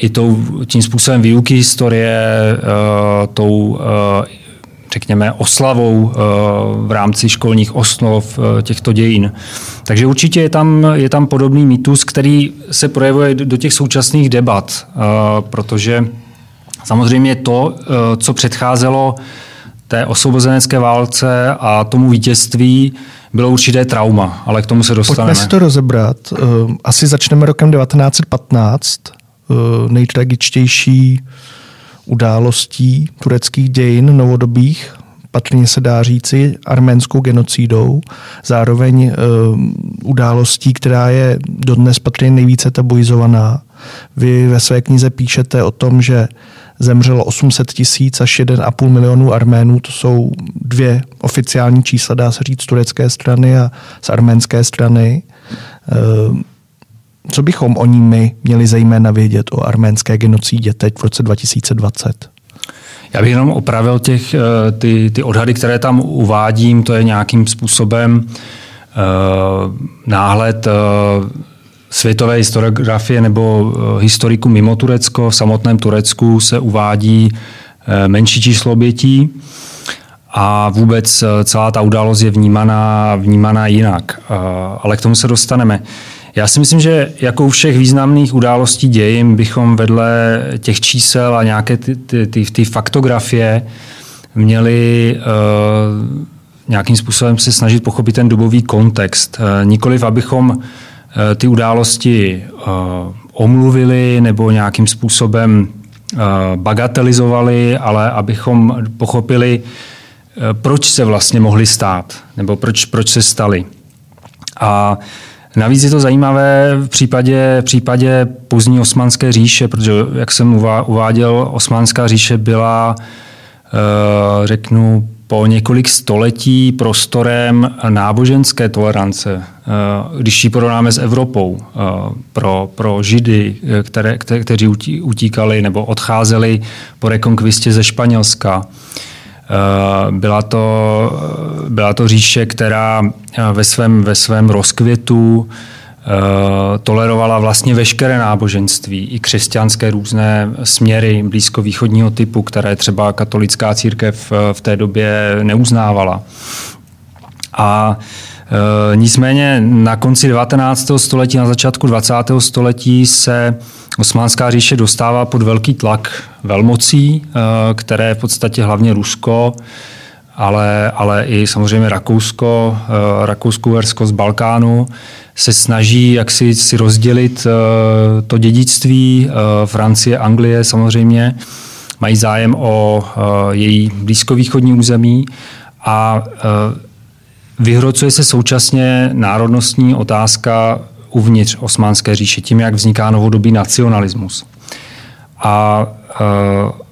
i tou, tím způsobem výuky historie, uh, tou, uh, řekněme, oslavou uh, v rámci školních osnov těchto dějin. Takže určitě je tam, je tam podobný mýtus, který se projevuje do těch současných debat, protože samozřejmě to, co předcházelo té osvobozenecké válce a tomu vítězství, bylo určité trauma, ale k tomu se dostaneme. Pojďme si to rozebrat. Asi začneme rokem 1915, Eh, nejtragičtější událostí tureckých dějin novodobých, patrně se dá říci, arménskou genocídou, zároveň e, událostí, která je dodnes patrně nejvíce tabuizovaná. Vy ve své knize píšete o tom, že zemřelo 800 tisíc až 1,5 milionů Arménů. To jsou dvě oficiální čísla, dá se říct, z turecké strany a z arménské strany. E, co bychom o ní my měli zejména vědět o arménské genocidě teď v roce 2020? Já bych jenom opravil těch, eh, ty, ty odhady, které tam uvádím, to je nějakým způsobem uh, náhled uh, světové historiografie nebo historiku mimo Turecko. V samotném Turecku se uvádí menší číslo obětí a vůbec celá ta událost je vnímaná, vnímaná jinak. Ale k tomu se dostaneme. Já si myslím, že jako u všech významných událostí dějin bychom vedle těch čísel a nějaké ty, ty, ty, ty faktografie měli uh, nějakým způsobem se snažit pochopit ten dobový kontext. Uh, nikoliv, abychom uh, ty události uh, omluvili nebo nějakým způsobem uh, bagatelizovali, ale abychom pochopili, uh, proč se vlastně mohly stát, nebo proč, proč se staly. A uh, Navíc je to zajímavé v případě, v případě pozdní osmanské říše, protože, jak jsem uváděl, osmanská říše byla, eh, řeknu, po několik století prostorem náboženské tolerance. Eh, když ji porovnáme s Evropou, eh, pro, pro Židy, které, kteří utíkali nebo odcházeli po rekonkvistě ze Španělska, byla to, byla to říše, která eh, ve svém, ve svém rozkvětu eh, tolerovala vlastně veškeré náboženství, i křesťanské různé směry blízkovýchodního typu, které třeba katolická církev v té době neuznávala. A nicméně na konci 19. století, na začátku 20. století se Osmanská říše dostává pod velký tlak velmocí, eh, které v podstatě hlavně Rusko, ale, ale i samozřejmě Rakousko, eh, Rakousko-Uhersko z Balkánu, se snaží jak si, si rozdělit eh, to dědictví. Francie, Anglie samozřejmě mají zájem o její blízkovýchodní území a vyhrocuje se současně národnostní otázka uvnitř osmanské říše, tím, jak vzniká novodobý nacionalismus. A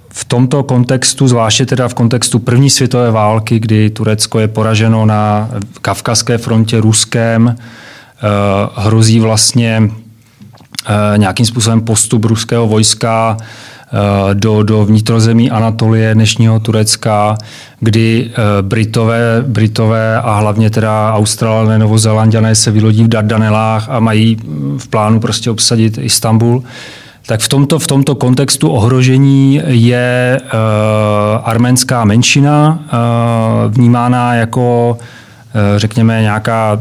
v tomto kontextu, zvláště teda v kontextu první světové války, kdy Turecko je poraženo na Kavkazské frontě Ruskem, hrozí vlastně nějakým způsobem postup ruského vojska do, do vnitrozemí Anatolie, dnešního Turecka, kdy eh, Britové, Britové a hlavně teda Australané, Novozelandiané se vylodí v Dardanelách a mají v plánu prostě obsadit Istanbul. Tak v tomto, v tomto kontextu ohrožení je uh, arménská menšina uh, vnímána jako, uh, řekněme, nějaká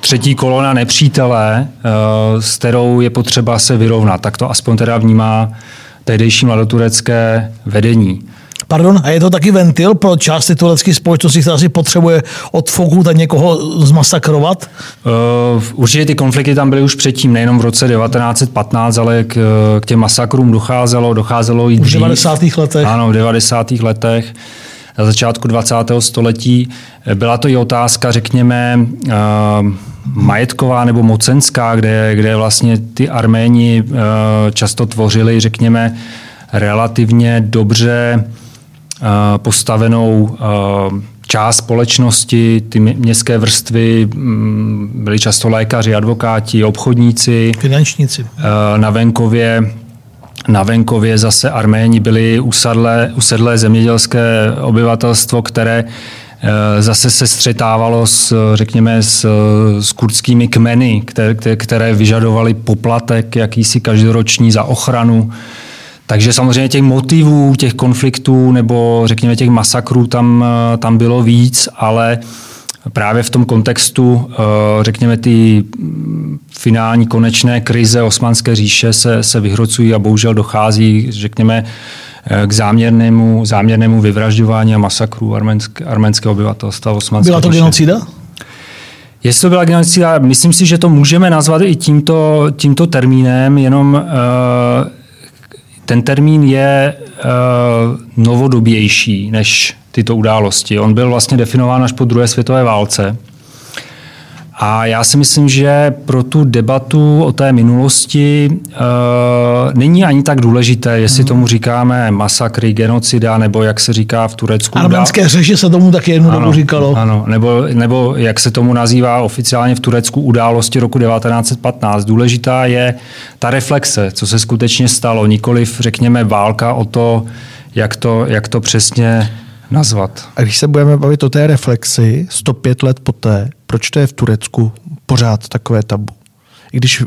třetí kolona nepřítele, uh, s kterou je potřeba se vyrovnat. Tak to aspoň teda vnímá tehdejší mladoturecké vedení. Pardon, a je to taky ventil pro část turecké společnosti, která si potřebuje odfouknout a někoho zmasakrovat? Uh, určitě ty konflikty tam byly už předtím, nejenom v roce 1915, ale k, k těm masakrům docházelo, docházelo i Už v 90. letech. Ano, v 90. letech na začátku 20. století. Byla to i otázka, řekněme, uh, majetková nebo mocenská, kde, kde vlastně ty Arméni uh, často tvořili, řekněme, relativně dobře uh, postavenou část společnosti, ty městské vrstvy, mm, byli často lékaři, advokáti, obchodníci. Finančníci. Na venkově na venkově zase Arméni byli usadlé, usedlé zemědělské obyvatelstvo, které eh, zase se střetávalo s, řekněme, s, s kurdskými kmeny, které, které vyžadovali poplatek jakýsi každoroční za ochranu. Takže samozřejmě těch motivů, těch konfliktů nebo řekněme těch masakrů tam, eh, tam bylo víc, ale právě v tom kontextu, eh, řekněme, ty finální konečné krize Osmanské říše se, se vyhrocují a bohužel dochází, řekněme, eh, k záměrnému, záměrnému vyvražďování a masakru arménské, arménského obyvatelstva Osmanské Byla to genocida? Jestli to byla genocida, myslím si, že to můžeme nazvat i tímto, tímto termínem, jenom uh, ten termín je uh, novodobější než tyto události. On byl vlastně definován až po druhé světové válce. A já si myslím, že pro tu debatu o té minulosti uh, není ani tak důležité, jestli tomu říkáme masakry, genocida, nebo jak se říká v Turecku. Arménské řeši se tomu taky jednu dobu říkalo. Ano, nebo, nebo jak se tomu nazývá oficiálně v Turecku události roku 1915. Důležitá je ta reflexe, co se skutečně stalo, nikoliv, řekněme, válka o to, jak to, jak to přesně nazvat. A když se budeme bavit o té reflexi 105 let poté, proč to je v Turecku pořád takové tabu? I když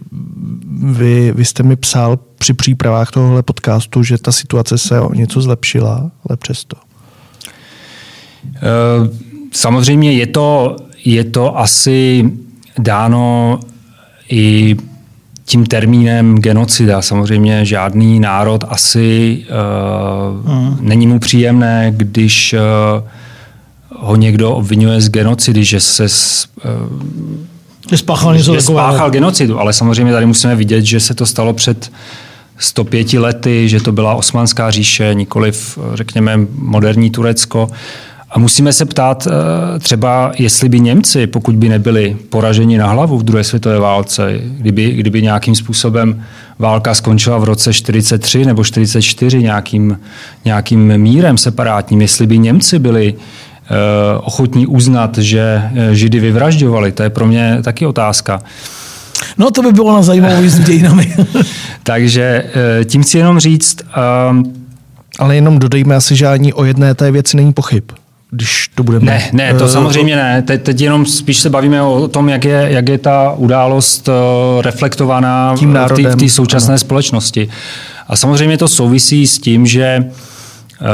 vy, vy jste mi psal při přípravách tohohle podcastu, že ta situace se o něco zlepšila, ale přesto. Eh, samozřejmě je to, je to asi dáno i tím termínem genocida. Samozřejmě žádný národ asi uh, mm. není mu příjemné, když uh, ho někdo obvinuje z genocidy, že se uh, že spáchal něco že spáchal genocidu, ale samozřejmě tady musíme vidět, že se to stalo před 105 lety, že to byla osmanská říše, nikoliv, řekněme, moderní Turecko. A musíme se ptát eh, třeba, jestli by Němci, pokud by nebyli poraženi na hlavu v druhé světové válce, kdyby, kdyby nějakým způsobem válka skončila v roce 43 nebo 44 nějakým, nějakým mírem separátním, jestli by Němci byli eh, ochotní uznat, že eh, Židy vyvražďovali, to je pro mě taky otázka. No to by bylo na zajímavou jízdu dějinami. (laughs) (laughs) Takže tím chci jenom říct... Ale jenom dodejme asi, že ani o jedné té věci není pochyb když to budeme... Ne, ne, to samozřejmě ne. Teď, teď jenom spíš se bavíme o tom, jak je, jak je ta událost reflektovaná tím národem, v té současné ano. společnosti. A samozřejmě to souvisí s tím, že uh,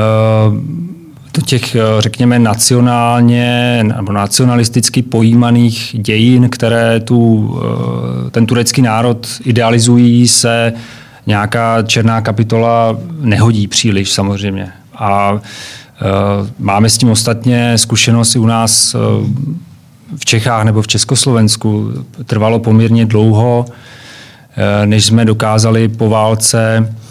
do těch, řekněme, nacionálně nebo nacionalisticky pojímaných dějin, které tu, ten turecký národ idealizují, se nějaká černá kapitola nehodí příliš samozřejmě. A Eh, máme s tím ostatně zkušenosti u nás eh, v Čechách nebo v Československu. Trvalo poměrně dlouho, eh, než jsme dokázali po válce Eh,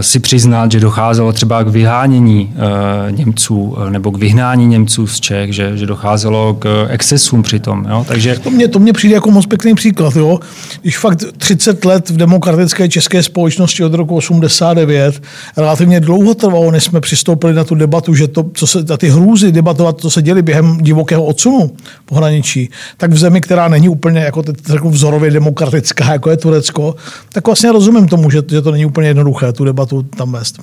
si přiznat, že docházelo třeba k vyhánění uh, Němců eh, nebo k vyhnání Němců z Čech, že, že docházelo k excesům přitom. Jo? Takže... To mně, to mně přijde jako moc pěkný příklad. Jo? Když fakt 30 let v demokratické české společnosti od roku 89 relativně dlouho trvalo, než jsme přistoupili na tu debatu, že to, co se, ty hrůzy debatovat, co se děli během divokého odsunu pohraničí, tak v zemi, která není úplně jako teď řeknu, vzorově demokratická, jako je Turecko, tak vlastně rozumím tomu, že, že to není úplně jednoduché tu debatu tam vést.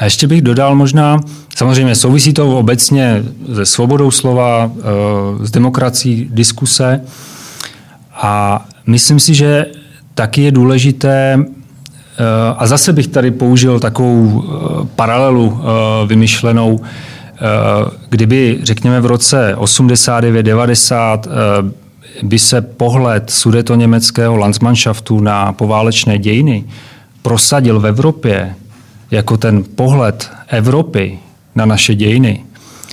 A ještě bych dodal možná, samozřejmě souvisí to obecně se svobodou slova, eh, s demokracií, diskuse. A myslím si, že taky je důležité, eh, a zase bych tady použil takovou eh, paralelu vymyšlenou, kdyby, řekněme, v roce 89-90 by se pohled sudeto-německého Landsmannschaftu na poválečné dějiny prosadil v Evropě jako ten pohled Evropy na naše dějiny,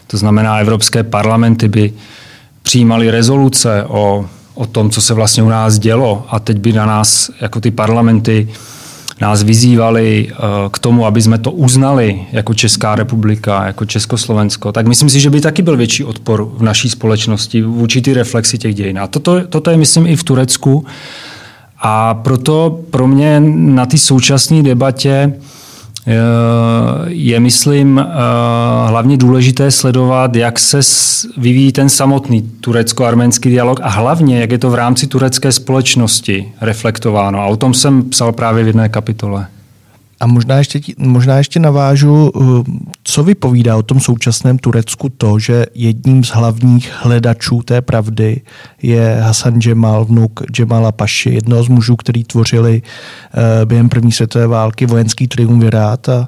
to znamená, evropské parlamenty by přijímaly rezoluce o, o tom, co se vlastně u nás dělo a teď by na nás, jako ty parlamenty, nás vyzývali eh, k tomu, aby jsme to uznali jako Česká republika, jako Československo, tak myslím si, že by taky byl větší odpor v naší společnosti vůči ty reflexi těch dějin. A toto, toto je, myslím, i v Turecku. A proto pro mě na té současné debatě eh, je, myslím, eh, hlavně důležité sledovat, jak se vyvíjí ten samotný turecko-arménský dialog a hlavně, jak je to v rámci turecké společnosti reflektováno. A o tom jsem psal právě v jedné kapitole. A možná ještě, možná ještě navážu, uh, co vypovídá o tom současném Turecku to, že jedním z hlavních hledačů té pravdy je Hasan Džemal, vnuk Džemala Paši, jednoho z mužů, který tvořili uh, během první světové války vojenský triumvirát a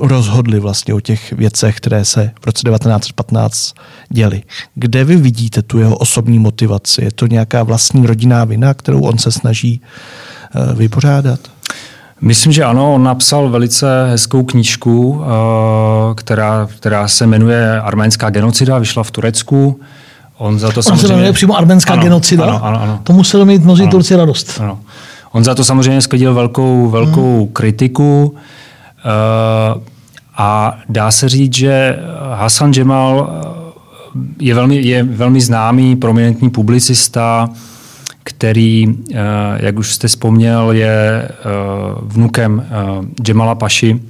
rozhodli vlastně o těch věcech, které se v roce 1915 děly. Kde vy vidíte tu jeho osobní motivaci? Je to nějaká vlastní rodinná vina, kterou on se snaží uh, vypořádat? Myslím, že ano, on napsal velice hezkou knížku, eh, která, která se jmenuje Arménská genocida, vyšla v Turecku. On za to on samozřejmě... se jmenuje přímo arménská ano, genocida? Ano, ano, ano. To museli mít mnozí ano, Turci radost. Ano. On za to samozřejmě sklidil velkou, velkou hmm. kritiku uh, a dá se říct, že Hasan Jemal eh, je velmi, je velmi známý, prominentní publicista, který, eh, jak už jste vzpomněl, je eh, vnukem eh, Džemala Paši,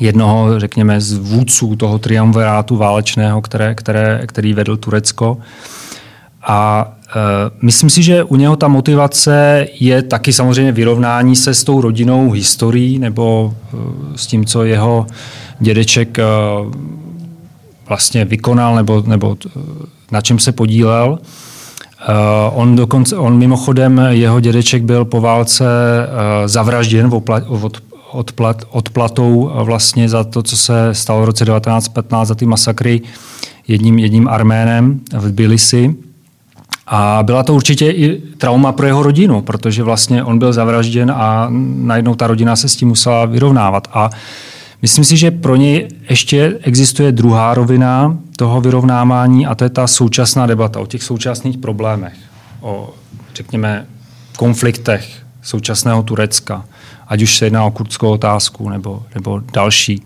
jednoho, řekněme, z vůdců toho triumvirátu válečného, které, které, který vedl Turecko. A myslím si, že u něho ta motivace je taky samozřejmě vyrovnání se s tou rodinou historií nebo s tím, co jeho dědeček vlastně vykonal nebo, nebo na čem se podílel. Uh, on dokonce, on mimochodem, jeho dědeček byl po válce uh, zavražděn opla, od, odplat, odplatou vlastně za to, co se stalo v roce 1915, za ty masakry jedním, jedním Arménem v Tbilisi. A byla to určitě i trauma pro jeho rodinu, protože vlastně on byl zavražděn a najednou ta rodina se s tím musela vyrovnávat. A myslím si, že pro něj ještě existuje druhá rovina, toho vyrovnávání a to je ta současná debata o těch současných problémech, o, řekněme, konfliktech současného Turecka, ať už se jedná o kurdskou otázku nebo, nebo další.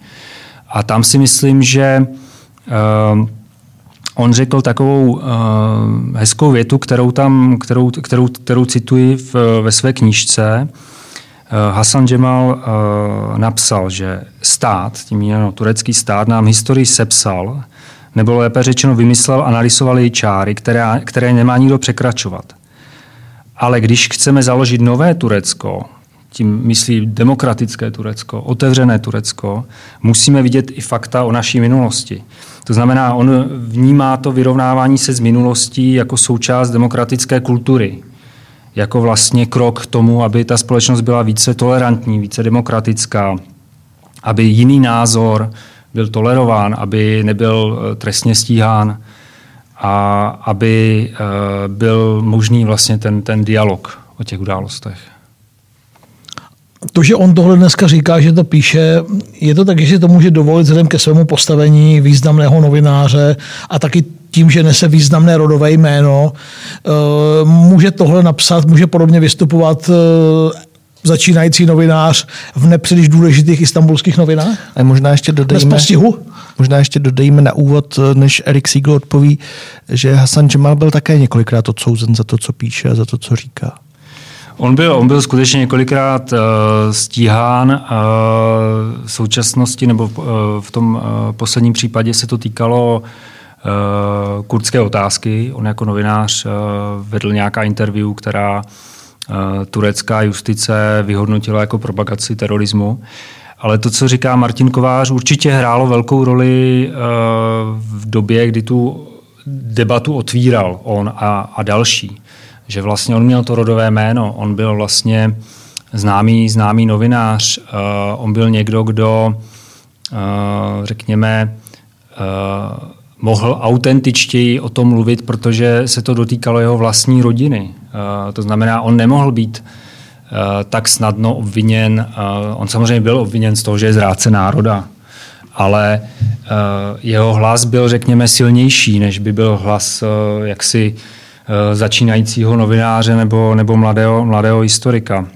A tam si myslím, že uh, on řekl takovou uh, hezkou větu, kterou, tam, kterou, kterou, kterou cituji v, ve své knížce. Hasan Jemal uh, napsal, že stát, tím jenom turecký stát, nám historii sepsal nebo lépe řečeno vymyslel a narysoval její čáry, které, které nemá nikdo překračovat. Ale když chceme založit nové Turecko, tím myslí demokratické Turecko, otevřené Turecko, musíme vidět i fakta o naší minulosti. To znamená, on vnímá to vyrovnávání se s minulostí jako součást demokratické kultury, jako vlastně krok k tomu, aby ta společnost byla více tolerantní, více demokratická, aby jiný názor byl tolerován, aby nebyl eh, trestně stíhán a aby eh, byl možný vlastně ten, ten dialog o těch událostech. To, že on tohle dneska říká, že to píše, je to tak, že si to může dovolit vzhledem ke svému postavení významného novináře a taky tím, že nese významné rodové jméno, eh, může tohle napsat, může podobně vystupovat začínající novinář v nepříliš důležitých istambulských novinách? A možná ještě dodejme, možná ještě dodejme na úvod, než Erik Siegel odpoví, že Hasan Jamal byl také několikrát odsouzen za to, co píše a za to, co říká. On byl, on byl skutečně několikrát uh, stíhán. Uh, v současnosti nebo uh, v tom uh, posledním případě se to týkalo uh, kurdské otázky. On jako novinář uh, vedl nějaká interview, která uh, turecká justice vyhodnotila jako propagaci terorismu. Ale to, co říká Martin Kovář, určitě hrálo velkou roli uh, v době, kdy tu debatu otvíral on a, a další že vlastně on měl to rodové jméno, on byl vlastně známý, známý novinář, uh, on byl někdo, kdo, uh, řekněme, uh, mohl autentičtěji o tom mluvit, protože se to dotýkalo jeho vlastní rodiny. Uh, to znamená, on nemohl být uh, tak snadno obviněn. Uh, on samozřejmě byl obviněn z toho, že je zrádce národa, ale jeho hlas byl, řekněme, silnější, než by byl hlas jaksi začínajícího novináře nebo, nebo mladého, mladého historika.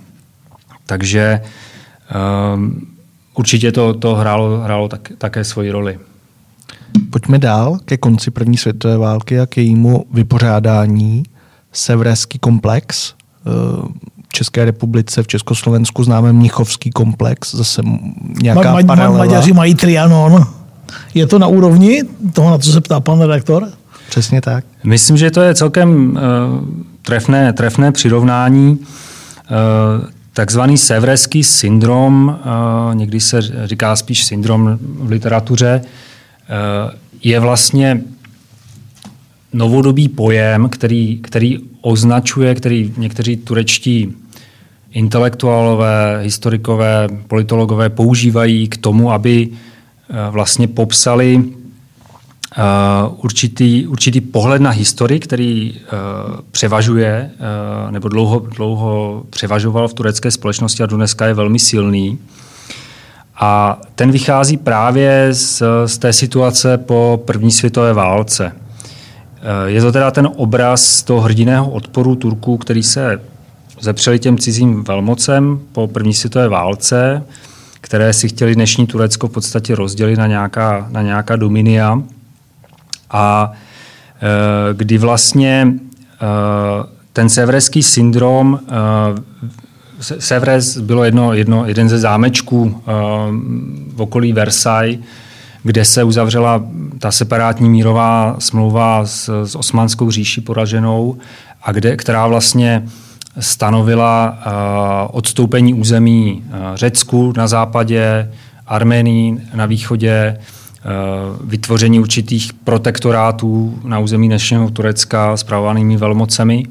Takže um, určitě to, to hrálo, hrálo tak, také svoji roli. Pojďme dál ke konci první světové války a k jejímu vypořádání. Severský komplex eh, v České republice, v Československu známe Mnichovský komplex, zase nějaká ma, ma, paralela. Maďaři mají Trianon. Je to na úrovni toho, na co se ptá pan redaktor? Přesně tak. Myslím, že to je celkem uh, trefné, trefné přirovnání. Uh, takzvaný severský syndrom, uh, někdy se říká spíš syndrom v literatuře, uh, je vlastně novodobý pojem, který, který označuje, který někteří turečtí intelektuálové, historikové, politologové používají k tomu, aby vlastně popsali určitý, určitý pohled na historii, který uh, převažuje, uh, nebo dlouho, dlouho převažoval v turecké společnosti a dneska je velmi silný. A ten vychází právě z, z té situace po první světové válce. Je to teda ten obraz toho hrdiného odporu Turků, který se zepřeli těm cizím velmocem po první světové válce, které si chtěli dnešní Turecko v podstatě rozdělit na nějaká, na nějaká dominia a e, kdy vlastně e, ten severský syndrom, e, Severes bylo jedno, jedno, jeden ze zámečků v okolí Versailles, kde se uzavřela ta separátní mírová smlouva s, s osmanskou říší poraženou, a kde, která vlastně stanovila uh, odstoupení území uh, Řecku na západě, Arménii na východě, vytvoření určitých protektorátů na území dnešního Turecka spravovanými velmocemi.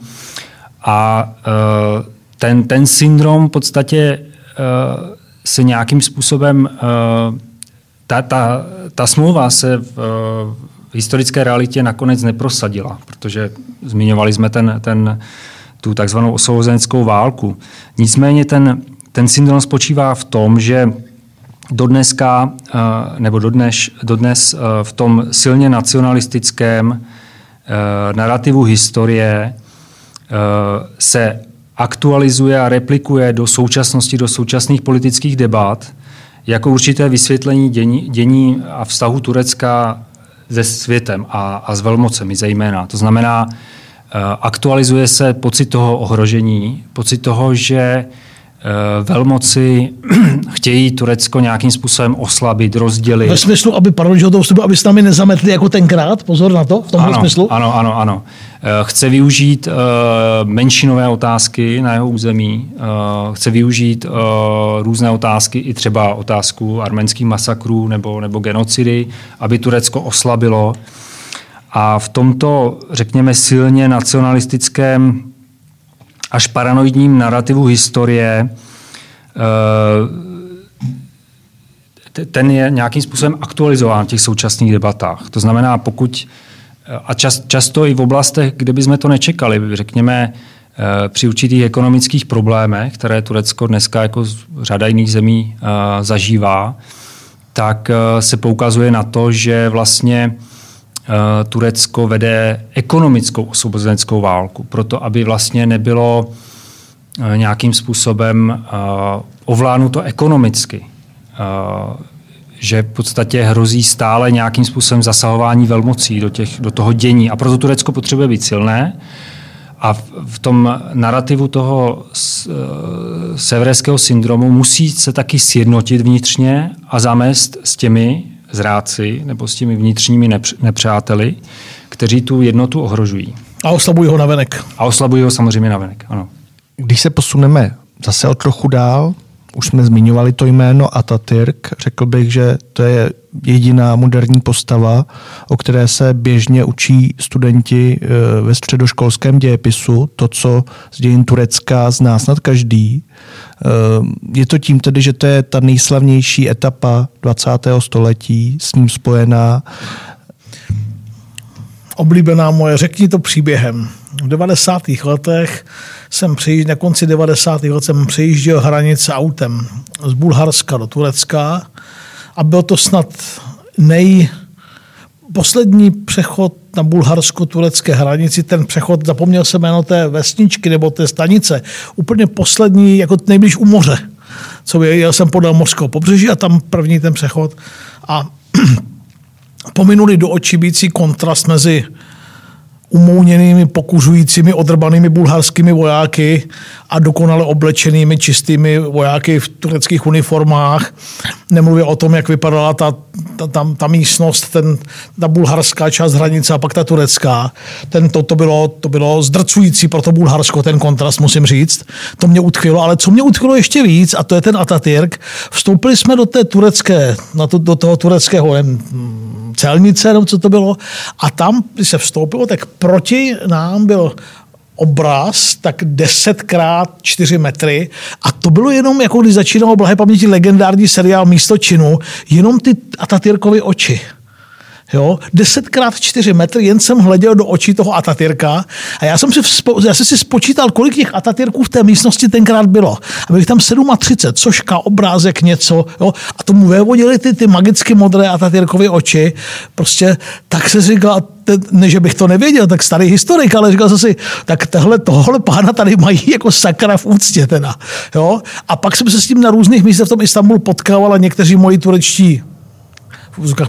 A eh, ten, ten syndrom v podstatě eh, se nějakým způsobem, ta, ta, ta smlouva se v, v historické realitě nakonec neprosadila, protože zmiňovali jsme ten, ten, tu takzvanou osvobozenskou válku. Nicméně ten, ten syndrom spočívá v tom, že dodneska, eh, nebo dodnes, dodnes eh, v tom silně nacionalistickém eh, narrativu historie se aktualizuje a replikuje do současnosti, do současných politických debat jako určité vysvětlení dění, dění a vztahu Turecka se světem a, a s velmocemi zejména. To znamená, aktualizuje se pocit toho ohrožení, pocit toho, že Eh, velmoci (clears throat) chtějí Turecko nějakým způsobem oslabit, rozdělit. Ve smyslu, aby, pardon, že to vstupu, aby s námi nezametli jako tenkrát? Pozor na to, v tomhle ano, smyslu? Ano, ano, ano. Eh, chce využít uh, menšinové otázky na jeho území, chce využít různé otázky, i třeba otázku arménských masakrů nebo, nebo genocidy, aby Turecko oslabilo. A v tomto, řekněme, silně nacionalistickém až paranoidním narrativu historie, eh, ten je nějakým způsobem aktualizován v těch současných debatách. To znamená, pokud, eh, a čas, často i v oblastech, kde bychom to nečekali, řekněme, eh, při určitých ekonomických problémech, které Turecko dneska jako řada jiných zemí zažívá, tak se poukazuje na to, že vlastně Turecko vede ekonomickou osvobozeneckou válku, proto aby vlastně nebylo nějakým způsobem ovládnuto ekonomicky že v podstatě hrozí stále nějakým způsobem zasahování velmocí do, těch, do toho dění. A proto Turecko potřebuje být silné. A v tom narrativu toho eh, severského syndromu musí se taky sjednotit vnitřně a zamést s těmi zráci nebo s těmi vnitřními nepřáteli, kteří tu jednotu ohrožují. A oslabují ho navenek. A oslabují ho samozřejmě navenek, ano. Když se posuneme zase o trochu dál, už jsme zmiňovali to jméno Atatürk. Řekl bych, že to je jediná moderní postava, o které se běžně učí studenti eh, ve středoškolském dějepisu. To, co z dějin Turecka zná snad každý. Eh, je to tím tedy, že to je ta nejslavnější etapa 20. století, s ním spojená. Oblíbená moje, řekni to příběhem. V 90. letech jsem přejížděl, na konci 90. let jsem přejížděl hranice autem z Bulharska do Turecka a byl to snad nej, poslední přechod na bulharsko-turecké hranici, ten přechod, zapomněl jsem jméno té vesničky nebo té stanice, úplně poslední, jako nejblíž u moře. Co je, jel jsem podél mořského pobřeží a tam první ten přechod a (clears throat) pominuli do očí bící kontrast mezi umouněnými, pokuřujícími, odrbanými bulharskými vojáky a dokonale oblečenými čistými vojáky v tureckých uniformách. Nemluvě o tom, jak vypadala ta, ta, ta, ta místnost, ten, ta bulharská část hranice a pak ta turecká. Ten, to, to, bylo, to bylo zdrcující pro to Bulharsko, ten kontrast, musím říct. To mě utkvělo, ale co mě utkvělo ještě víc, a to je ten Atatürk, vstoupili jsme do té turecké, na to, do toho tureckého celnice, nebo co to bylo, a tam, když se vstoupilo, tak proti nám byl obraz, tak 10 krát 4 metry a to bylo jenom, jako když začínal blahé paměti legendární seriál Místo činu, jenom ty Atatürkovy oči. Jo? 10 krát 4 metry, jen jsem hleděl do očí toho Atatürka a já jsem si, vzpo, já jsem si spočítal, kolik těch Atatürků v té místnosti tenkrát bylo. A bylo tam 37, soška, obrázek, něco. Jo? A tomu vévodili ty, ty magicky modré Atatürkovy oči. Prostě tak se říkal, ne, že bych to nevěděl, tak starý historik, ale říkal jsem si, tak tohle, tohle pána tady mají jako sakra v úctě teda. Jo? A pak jsem se s tím na různých místech v tom Istanbulu potkával a někteří moji turečtí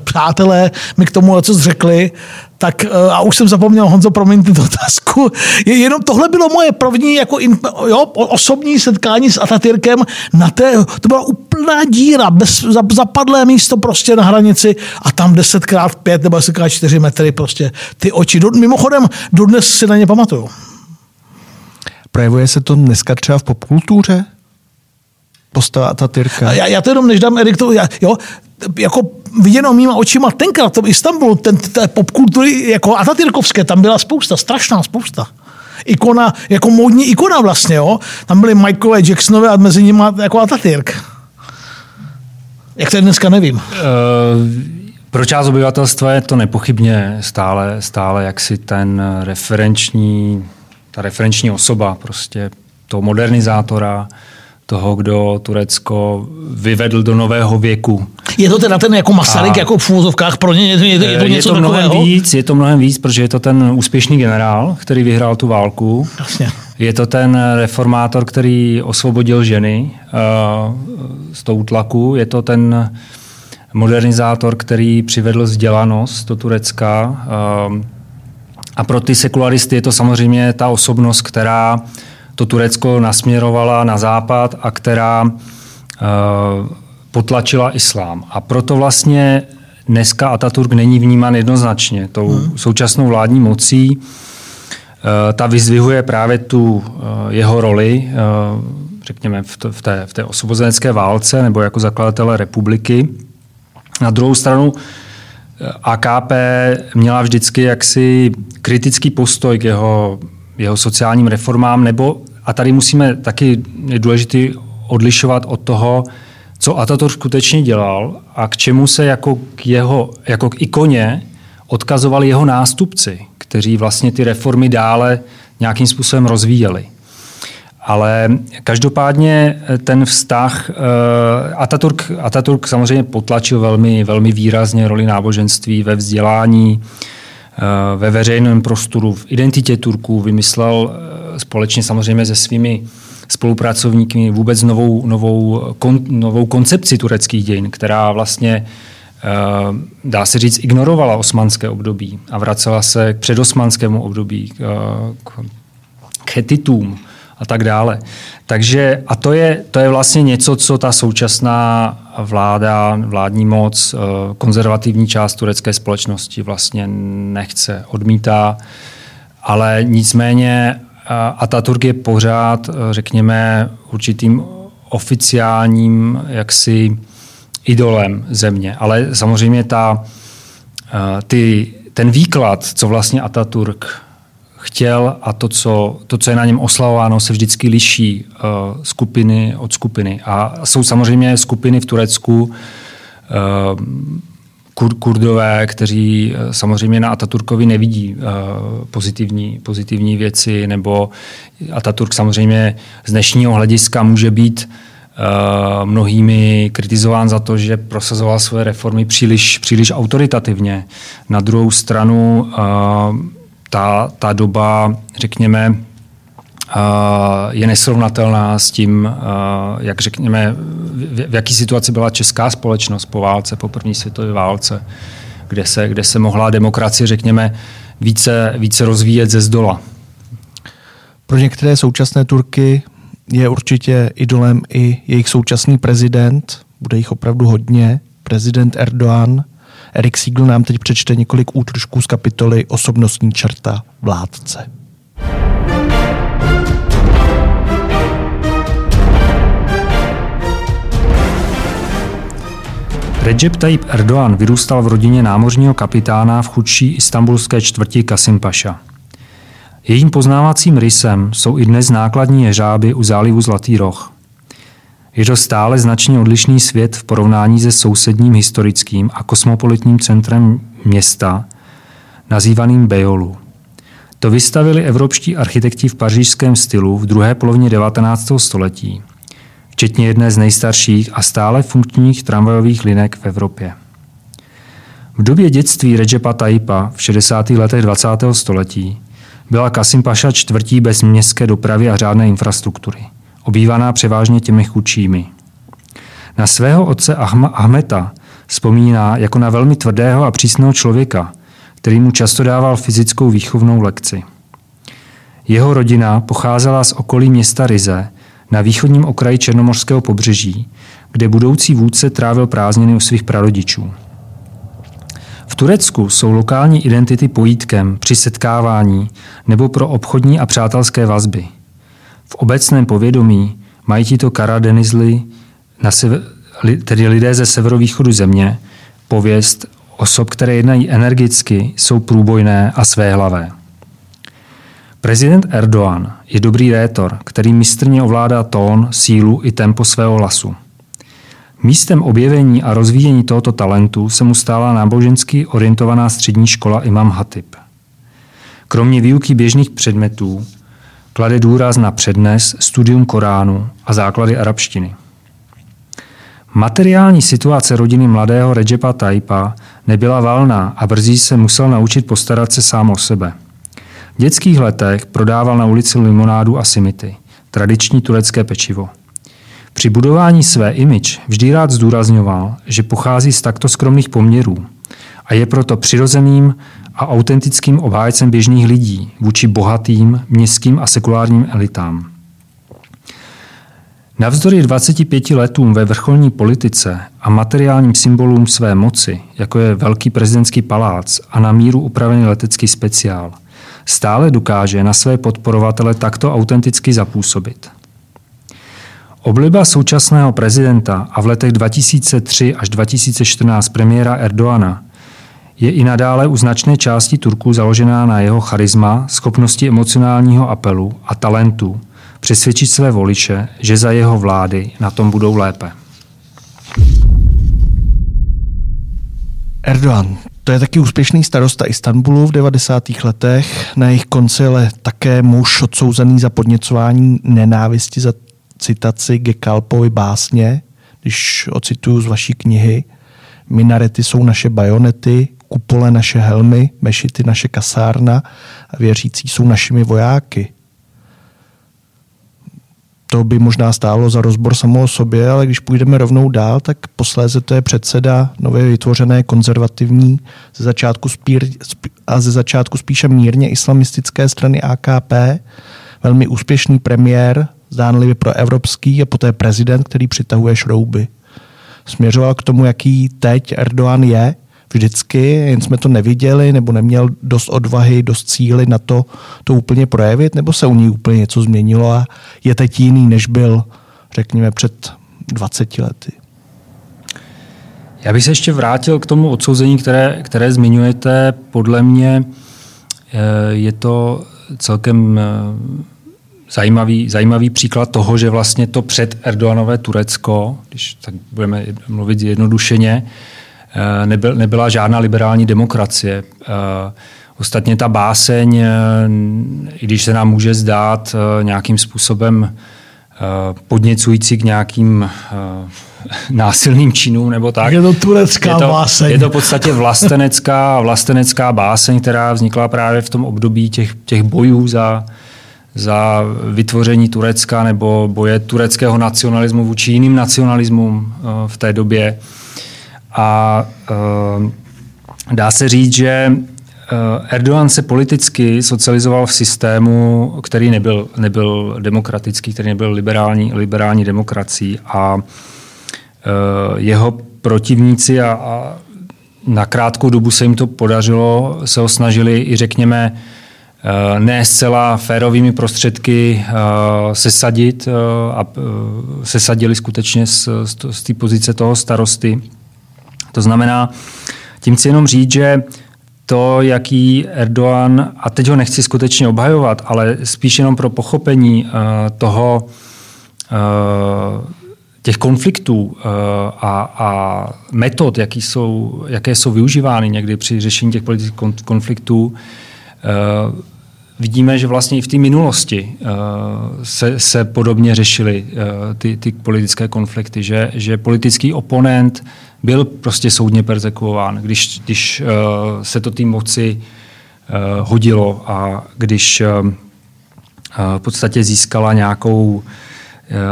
přátelé mi k tomu co řekli, tak eh, a už jsem zapomněl, Honzo, promiň tu otázku. Je, jenom tohle bylo moje první jako in, jo, osobní setkání s Atatürkem na té, to byla úplná díra, bez, zapadlé místo prostě na hranici a tam 10x5 nebo 10x4 metry prostě ty oči. Do, mimochodem, dodnes si na ně pamatuju. Projevuje se to dneska třeba v popkultuře? Postava Atatürka. Já, já to jenom než dám Erik, to, já, jo, jako viděno mýma očima tenkrát v tom Istanbulu, ten, té popkultury jako Atatürkovské, tam byla spousta, strašná spousta. Ikona, jako módní ikona vlastně, jo. Tam byly Michael Jacksonové a mezi nimi jako Atatürk. Jak to je dneska, nevím. Uh, pro část obyvatelstva je to nepochybně stále, stále jaksi ten referenční, ta referenční osoba prostě toho modernizátora, toho, kdo Turecko vyvedl do nového věku. Je to teda ten jako Masaryk, a jako v úvozovkách pro ně, je to, je to něco je to mnohem takového? víc, je to mnohem víc, protože je to ten úspěšný generál, který vyhrál tu válku. Jasně. Je to ten reformátor, který osvobodil ženy uh, z toho tlaku. Je to ten modernizátor, který přivedl vzdělanost do Turecka. Uh, a pro ty sekularisty je to samozřejmě ta osobnost, která to Turecko nasměrovala na západ a která eh, potlačila islám. A proto vlastně dneska Ataturk není vnímán jednoznačně tou hmm. současnou vládní mocí. Eh, ta vyzvihuje právě tu eh, jeho roli, řekněme, v té, v té osvobozenecké válce nebo jako zakladatele republiky. Na druhou stranu AKP měla vždycky jaksi kritický postoj k jeho jeho sociálním reformám, nebo, a tady musíme taky důležitý odlišovat od toho, co Ataturk skutečně dělal a k čemu se jako k, jeho, jako k ikoně odkazovali jeho nástupci, kteří vlastně ty reformy dále nějakým způsobem rozvíjeli. Ale každopádně ten vztah, uh, Ataturk, Ataturk samozřejmě potlačil velmi, velmi výrazně roli náboženství ve vzdělání, Eh, ve veřejném prostoru, v identitě Turků, vymyslel eh, společně samozřejmě se svými spolupracovníky vůbec novou, novou, kon, novou koncepci tureckých dějin, která vlastně dá se říct, ignorovala osmanské období a vracela se k předosmanskému období, k, k hetitům a tak dále. Takže a to je, to je vlastně něco, co ta současná vláda, vládní moc, konzervativní část turecké společnosti vlastně nechce, odmítá, ale nicméně Ataturk je pořád, řekněme, určitým oficiálním jaksi idolem země. Ale samozřejmě ta, ty, ten výklad, co vlastně Ataturk chtěl a to co, to, co je na něm oslavováno, se vždycky liší uh, skupiny od skupiny. A jsou samozřejmě skupiny v Turecku, uh, kur, kurdové, kteří uh, samozřejmě na Ataturkovi nevidí uh, pozitivní, pozitivní věci, nebo Ataturk samozřejmě z dnešního hlediska může být uh, mnohými kritizován za to, že prosazoval své reformy příliš, příliš autoritativně. Na druhou stranu uh, ta, ta doba, řekněme, je nesrovnatelná s tím, jak řekněme, v, jaký situaci byla česká společnost po válce, po první světové válce, kde se, kde se mohla demokracie, řekněme, více, více rozvíjet ze zdola. Pro některé současné Turky je určitě idolem i jejich současný prezident, bude jich opravdu hodně, prezident Erdoğan, Erik Siegel nám teď přečte několik útržků z kapitoly Osobnostní čerta vládce. Recep Tayyip Erdoğan vyrůstal v rodině námořního kapitána v chudší istambulské čtvrti Kasim Paša. Jejím poznávacím rysem jsou i dnes nákladní jeřáby u zálivu Zlatý roh. Je to stále značně odlišný svět v porovnání se sousedním historickým a kosmopolitním centrem města, nazývaným Bejolu. To vystavili evropští architekti v pařížském stylu v druhé polovině 19. století, včetně jedné z nejstarších a stále funkčních tramvajových linek v Evropě. V době dětství Recepa Tayyipa v 60. letech 20. století byla Kasim Paša čtvrtí bez městské dopravy a řádné infrastruktury obývaná převážně těmi chudšími. Na svého otce Ahmeta vzpomíná jako na velmi tvrdého a přísného člověka, který mu často dával fyzickou výchovnou lekci. Jeho rodina pocházela z okolí města Rize na východním okraji Černomorského pobřeží, kde budoucí vůdce trávil prázdniny u svých prarodičů. V Turecku jsou lokální identity pojítkem při setkávání nebo pro obchodní a přátelské vazby – v obecném povědomí mají tito karadenizli, tedy lidé ze severovýchodu země, pověst osob, které jednají energicky, jsou průbojné a svéhlavé. Prezident Erdoğan je dobrý rétor, který mistrně ovládá tón, sílu i tempo svého hlasu. Místem objevení a rozvíjení tohoto talentu se mu stála nábožensky orientovaná střední škola Imam Hatib. Kromě výuky běžných předmětů klade důraz na přednes, studium Koránu a základy arabštiny. Materiální situace rodiny mladého Recepa Taipa nebyla valná a brzy se musel naučit postarat se sám o sebe. V dětských letech prodával na ulici limonádu a simity, tradiční turecké pečivo. Při budování své imič vždy rád zdůrazňoval, že pochází z takto skromných poměrů a je proto přirozeným a autentickým obhájcem běžných lidí vůči bohatým, městským a sekulárním elitám. Navzdory 25 letům ve vrcholní politice a materiálním symbolům své moci, jako je velký prezidentský palác a na míru upravený letecký speciál, stále dokáže na své podporovatele takto autenticky zapůsobit. Obliba současného prezidenta a v letech 2003 až 2014 premiéra Erdoana je i nadále u značné části Turků založená na jeho charisma, schopnosti emocionálního apelu a talentu přesvědčit své voliče, že za jeho vlády na tom budou lépe. Erdogan, to je taky úspěšný starosta Istanbulu v 90. letech. Na jejich konci ale také muž odsouzený za podněcování nenávisti za citaci Gekalpovy básně, když ocituju z vaší knihy. Minarety jsou naše bajonety, kupole naše helmy, mešity naše kasárna a věřící jsou našimi vojáky. to by možná stálo za rozbor samo o sobě, ale když půjdeme rovnou dál, tak posléze to je předseda nově vytvořené konzervativní ze začátku spír, a ze začátku spíše mírně islamistické strany AKP, velmi úspěšný premiér, zdánlivě pro evropský a poté prezident, který přitahuje šrouby. Směřoval k tomu, jaký teď Erdogan je, vždycky, jen jsme to neviděli, nebo neměl dost odvahy, dost cíly na to, to úplně projevit, nebo se u ní úplně něco změnilo a je teď jiný, než byl, řekněme, před 20 lety. Já bych se ještě vrátil k tomu odsouzení, které, které zmiňujete. Podle mě eh, je to celkem eh, zajímavý, zajímavý příklad toho, že vlastně to před Erdoganové Turecko, když tak budeme mluvit jednodušeně, nebyl, nebyla žádná liberální demokracie. Eh, ostatně ta báseň, eh, i když se nám může zdát nějakým způsobem podněcující k nějakým (laughs) násilným činům nebo tak. Je to turecká je to, báseň. Je to v podstatě vlastenecká, (laughs) vlastenecká báseň, která vznikla právě v tom období těch, těch bojů za, za vytvoření Turecka nebo boje tureckého nacionalismu vůči jiným nacionalismům v té době. A uh, dá se říct, že uh, Erdogan se politicky socializoval v systému, který nebyl, nebyl demokratický, který nebyl liberální, liberální demokracií a uh, jeho protivníci a, a na krátkou dobu se jim to podařilo, se ho snažili i řekněme ne zcela férovými prostředky sesadit a sesadili skutečně z, z té pozice toho starosty. To znamená, tím chci jenom říct, že to, jaký Erdogan, a teď ho nechci skutečně obhajovat, ale spíš jenom pro pochopení uh, toho, uh, těch konfliktů uh, a, a metod, jaký jsou, jaké jsou využívány někdy při řešení těch politických konfliktů, uh, vidíme, že vlastně i v té minulosti uh, se, se podobně řešily uh, ty, ty politické konflikty, že, že politický oponent byl prostě soudně persekuován, když, když uh, se to té moci uh, hodilo a když uh, v podstatě získala nějakou, uh,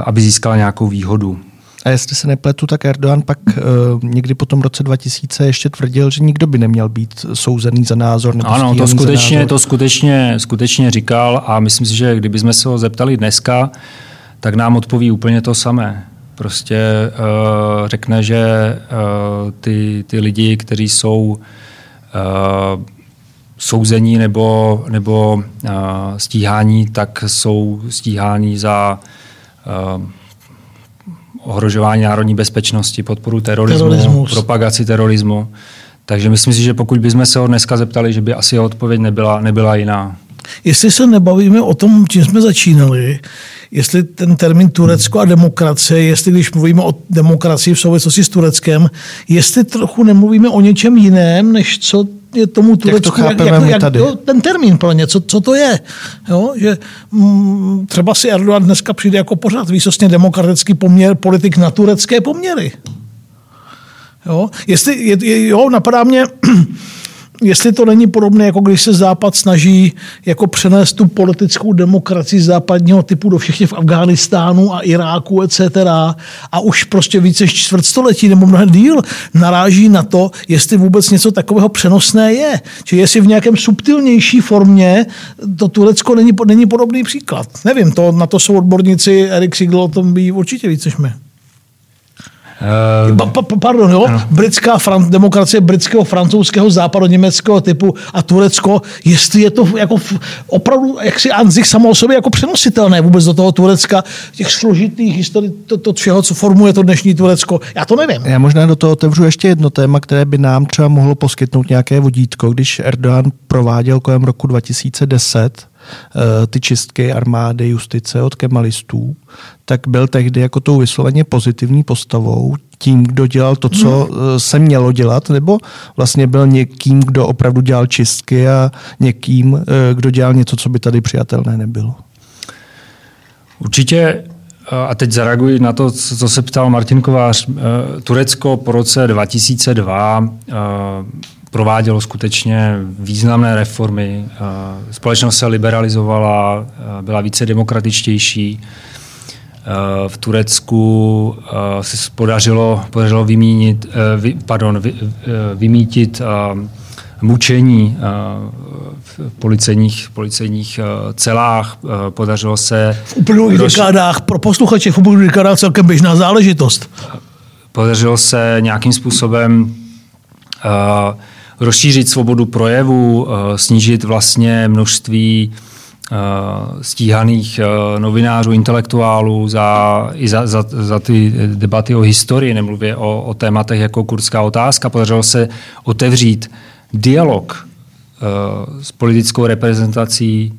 aby získala nějakou výhodu. A jestli se nepletu, tak Erdogan pak uh, někdy po tom roce 2000 ještě tvrdil, že nikdo by neměl být souzený za názor. Nebo ano, to skutečně, názor. to skutečně, skutečně říkal a myslím si, že kdybychom se ho zeptali dneska, tak nám odpoví úplně to samé. Prostě uh, řekne, že uh, ty, ty lidi, kteří jsou uh, souzení nebo, nebo uh, stíhání, tak jsou stíháni za uh, ohrožování národní bezpečnosti, podporu terorismu, Terorismus. propagaci terorismu. Takže myslím si, že pokud bychom se ho dneska zeptali, že by asi jeho odpověď nebyla, nebyla jiná. Jestli se nebavíme o tom, čím jsme začínali, jestli ten termín Turecko a demokracie, jestli když mluvíme o demokracii v souvislosti s Tureckem, jestli trochu nemluvíme o něčem jiném, než co je tomu Turecku, jak, to jak, jak, tady? Jo, ten termín pro ně, co, co to je. Jo, že m, třeba si Erdogan dneska přijde jako pořád výsostně demokratický poměr, politik na turecké poměry. Jo, jestli, je, je, jo napadá mě, (clears throat) jestli to není podobné, jako když se Západ snaží jako přenést tu politickou demokracii západního typu do všech v Afghánistánu a Iráku, etc. A už prostě více než čtvrtstoletí nebo mnohem díl naráží na to, jestli vůbec něco takového přenosné je. Či jestli v nějakém subtilnější formě to Turecko není, není podobný příklad. Nevím, to, na to jsou odborníci, Erik Sigl o tom ví určitě víc než my. Uh, pa, pa, pardon, jo? Ano. Britská fran, demokracie britského, francouzského, západoněmeckého typu a Turecko, jestli je to jako opravdu, jak si Anzich samo o sobě jako přenositelné vůbec do toho Turecka, těch složitých historií, to, to všeho, co formuje to dnešní Turecko, já to nevím. Já možná do toho otevřu ještě jedno téma, které by nám třeba mohlo poskytnout nějaké vodítko, když Erdogan prováděl kolem roku 2010 Eh, ty čistky armády, justice od kemalistů, tak byl tehdy jako tou vysloveně pozitivní postavou, tím, kdo dělal to, co hmm. Eh, se mělo dělat, nebo vlastně byl někým, kdo opravdu dělal čistky a někým, eh, kdo dělal něco, co by tady přijatelné nebylo? Určitě a teď zareaguji na to, co se ptal Martin Kovář. Turecko po roce 2002 provádělo skutečně významné reformy. Společnost se liberalizovala, byla více demokratičtější v Turecku se podařilo, podařilo vymínit, pardon, vymítit mučení v policejních, policejních celách. Podařilo se... V uplynulých roz... dekádách, pro posluchače v uplynulých dekádách celkem běžná záležitost. Podařilo se nějakým způsobem uh, rozšířit svobodu projevu, uh, snížit vlastně množství uh, stíhaných uh, novinářů, intelektuálů za, i za, za, za ty debaty o historii, nemluvě o, o tématech jako kurdská otázka. Podařilo se otevřít dialog s politickou reprezentací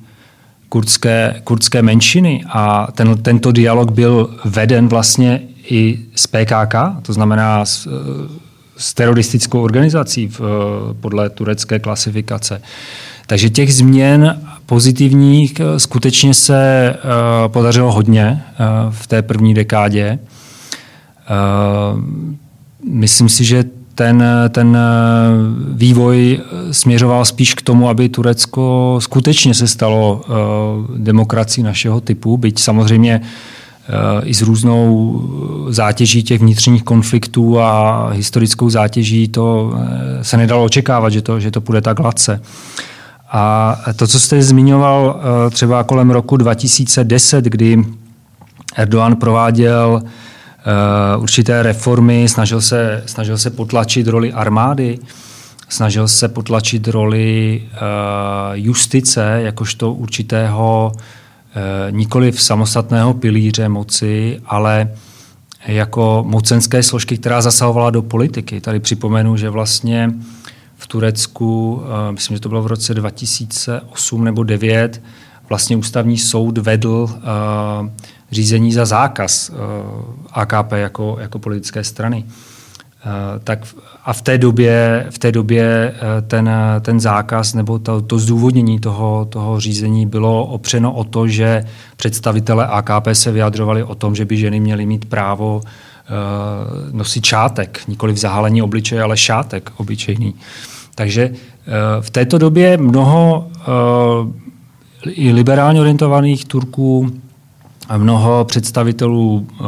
kurdské, kurdské menšiny a ten, tento dialog byl veden vlastně i z PKK, to znamená s, s teroristickou organizací v, podle turecké klasifikace. Takže těch změn pozitivních eh, skutečně se uh, podařilo hodně uh, v té první dekádě. Uh, myslím si, že ten, ten vývoj směřoval spíš k tomu, aby Turecko skutečně se stalo demokracií našeho typu, byť samozřejmě uh, Eh, i s různou zátěží těch vnitřních konfliktů a historickou zátěží to eh, se nedalo očekávat, že to, že to půjde tak hladce. A to, co jste zmiňoval eh, třeba kolem roku 2010, kdy Erdogan prováděl určité reformy, snažil se, snažil se potlačit roli armády, snažil se potlačit roli justice jakožto určitého Eh, nikoli v samostatného pilíře moci, ale jako mocenské složky, která zasahovala do politiky. Tady připomenu, že vlastně v Turecku, eh, myslím, že to bylo v roce 2008 nebo 2009, vlastně ústavní soud vedl eh, řízení za zákaz AKP jako, jako politické strany. Eh, tak a v té době, v té době eh, ten, ten zákaz nebo to, to zdůvodnění toho, toho řízení bylo opřeno o to, že představitelé AKP se vyjadřovali o tom, že by ženy měly mít právo uh, nosit šátek, nikoli v zahalení obličeje, ale šátek obyčejný. Takže uh, v této době mnoho uh, i liberálně orientovaných Turků a mnoho představitelů uh,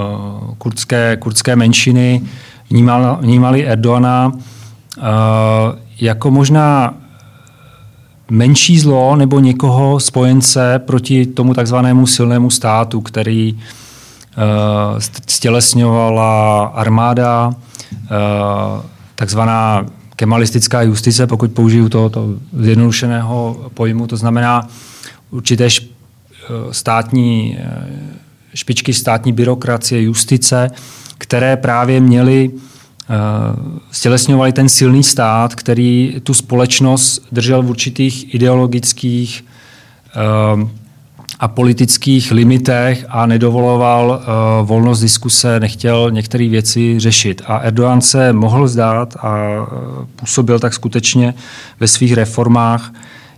kurdské, kurdské menšiny vnímal, vnímali Erdoana uh, jako možná menší zlo nebo někoho spojence proti tomu takzvanému silnému státu, který uh, stělesňovala armáda, uh, takzvaná kemalistická justice, pokud použiju tohoto zjednodušeného pojmu, to znamená určité státní špičky státní byrokracie, justice, které právě měly eh, stělesňovali ten silný stát, který tu společnost držel v určitých ideologických eh, a politických limitech a nedovoloval uh, volnost diskuse, nechtěl některé věci řešit. A Erdogan se mohl zdát a působil tak skutečně ve svých reformách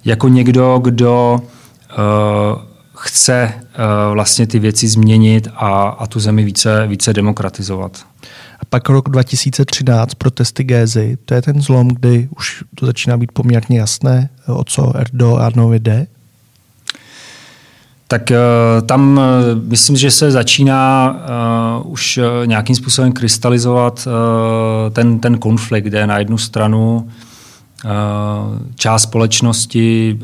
jako někdo, kdo chce uh, vlastně ty věci změnit a, a tu zemi více, více demokratizovat. A pak rok 2013, protesty Gézy, to je ten zlom, kdy už to začíná být poměrně jasné, o co Erdoganovi jde? Tak uh, tam uh, myslím, že se začíná uh, už nějakým způsobem krystalizovat ten, ten konflikt, kde na jednu stranu část společnosti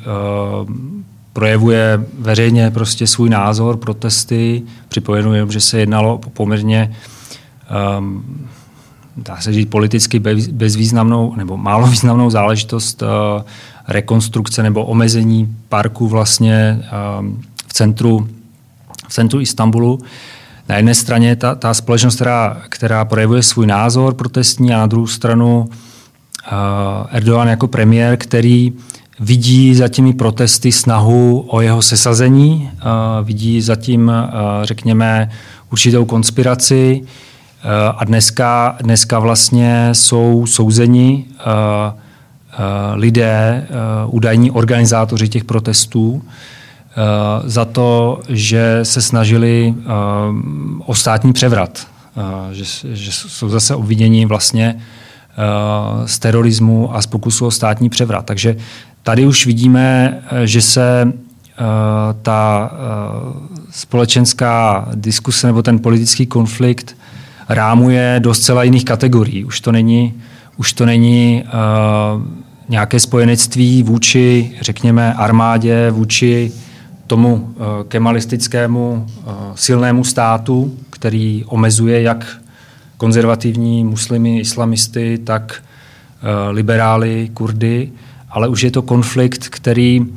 projevuje veřejně prostě svůj názor, protesty. Připomenu že se jednalo poměrně um, dá se říct politicky bezvýznamnou nebo málo významnou záležitost uh, rekonstrukce nebo omezení parku vlastně um, v centru, v centru Istanbulu. Na jedné straně ta, ta společnost, která, která projevuje svůj názor protestní a na druhou stranu uh, Erdogan jako premiér, který vidí za těmi protesty snahu o jeho sesazení, vidí zatím, řekněme, určitou konspiraci a dneska, dneska vlastně jsou souzeni lidé, údajní organizátoři těch protestů, za to, že se snažili o státní převrat, že, že jsou zase obviněni vlastně z terorismu a z pokusu o státní převrat. Takže Tady už vidíme, eh, že se eh, ta eh, společenská diskuse nebo ten politický konflikt rámuje do zcela jiných kategorií. Už to není, už to není nějaké spojenectví vůči, řekněme, armádě, vůči tomu kemalistickému silnému státu, který omezuje jak konzervativní muslimy, islamisty, tak liberály, kurdy, ale už je to konflikt, který uh,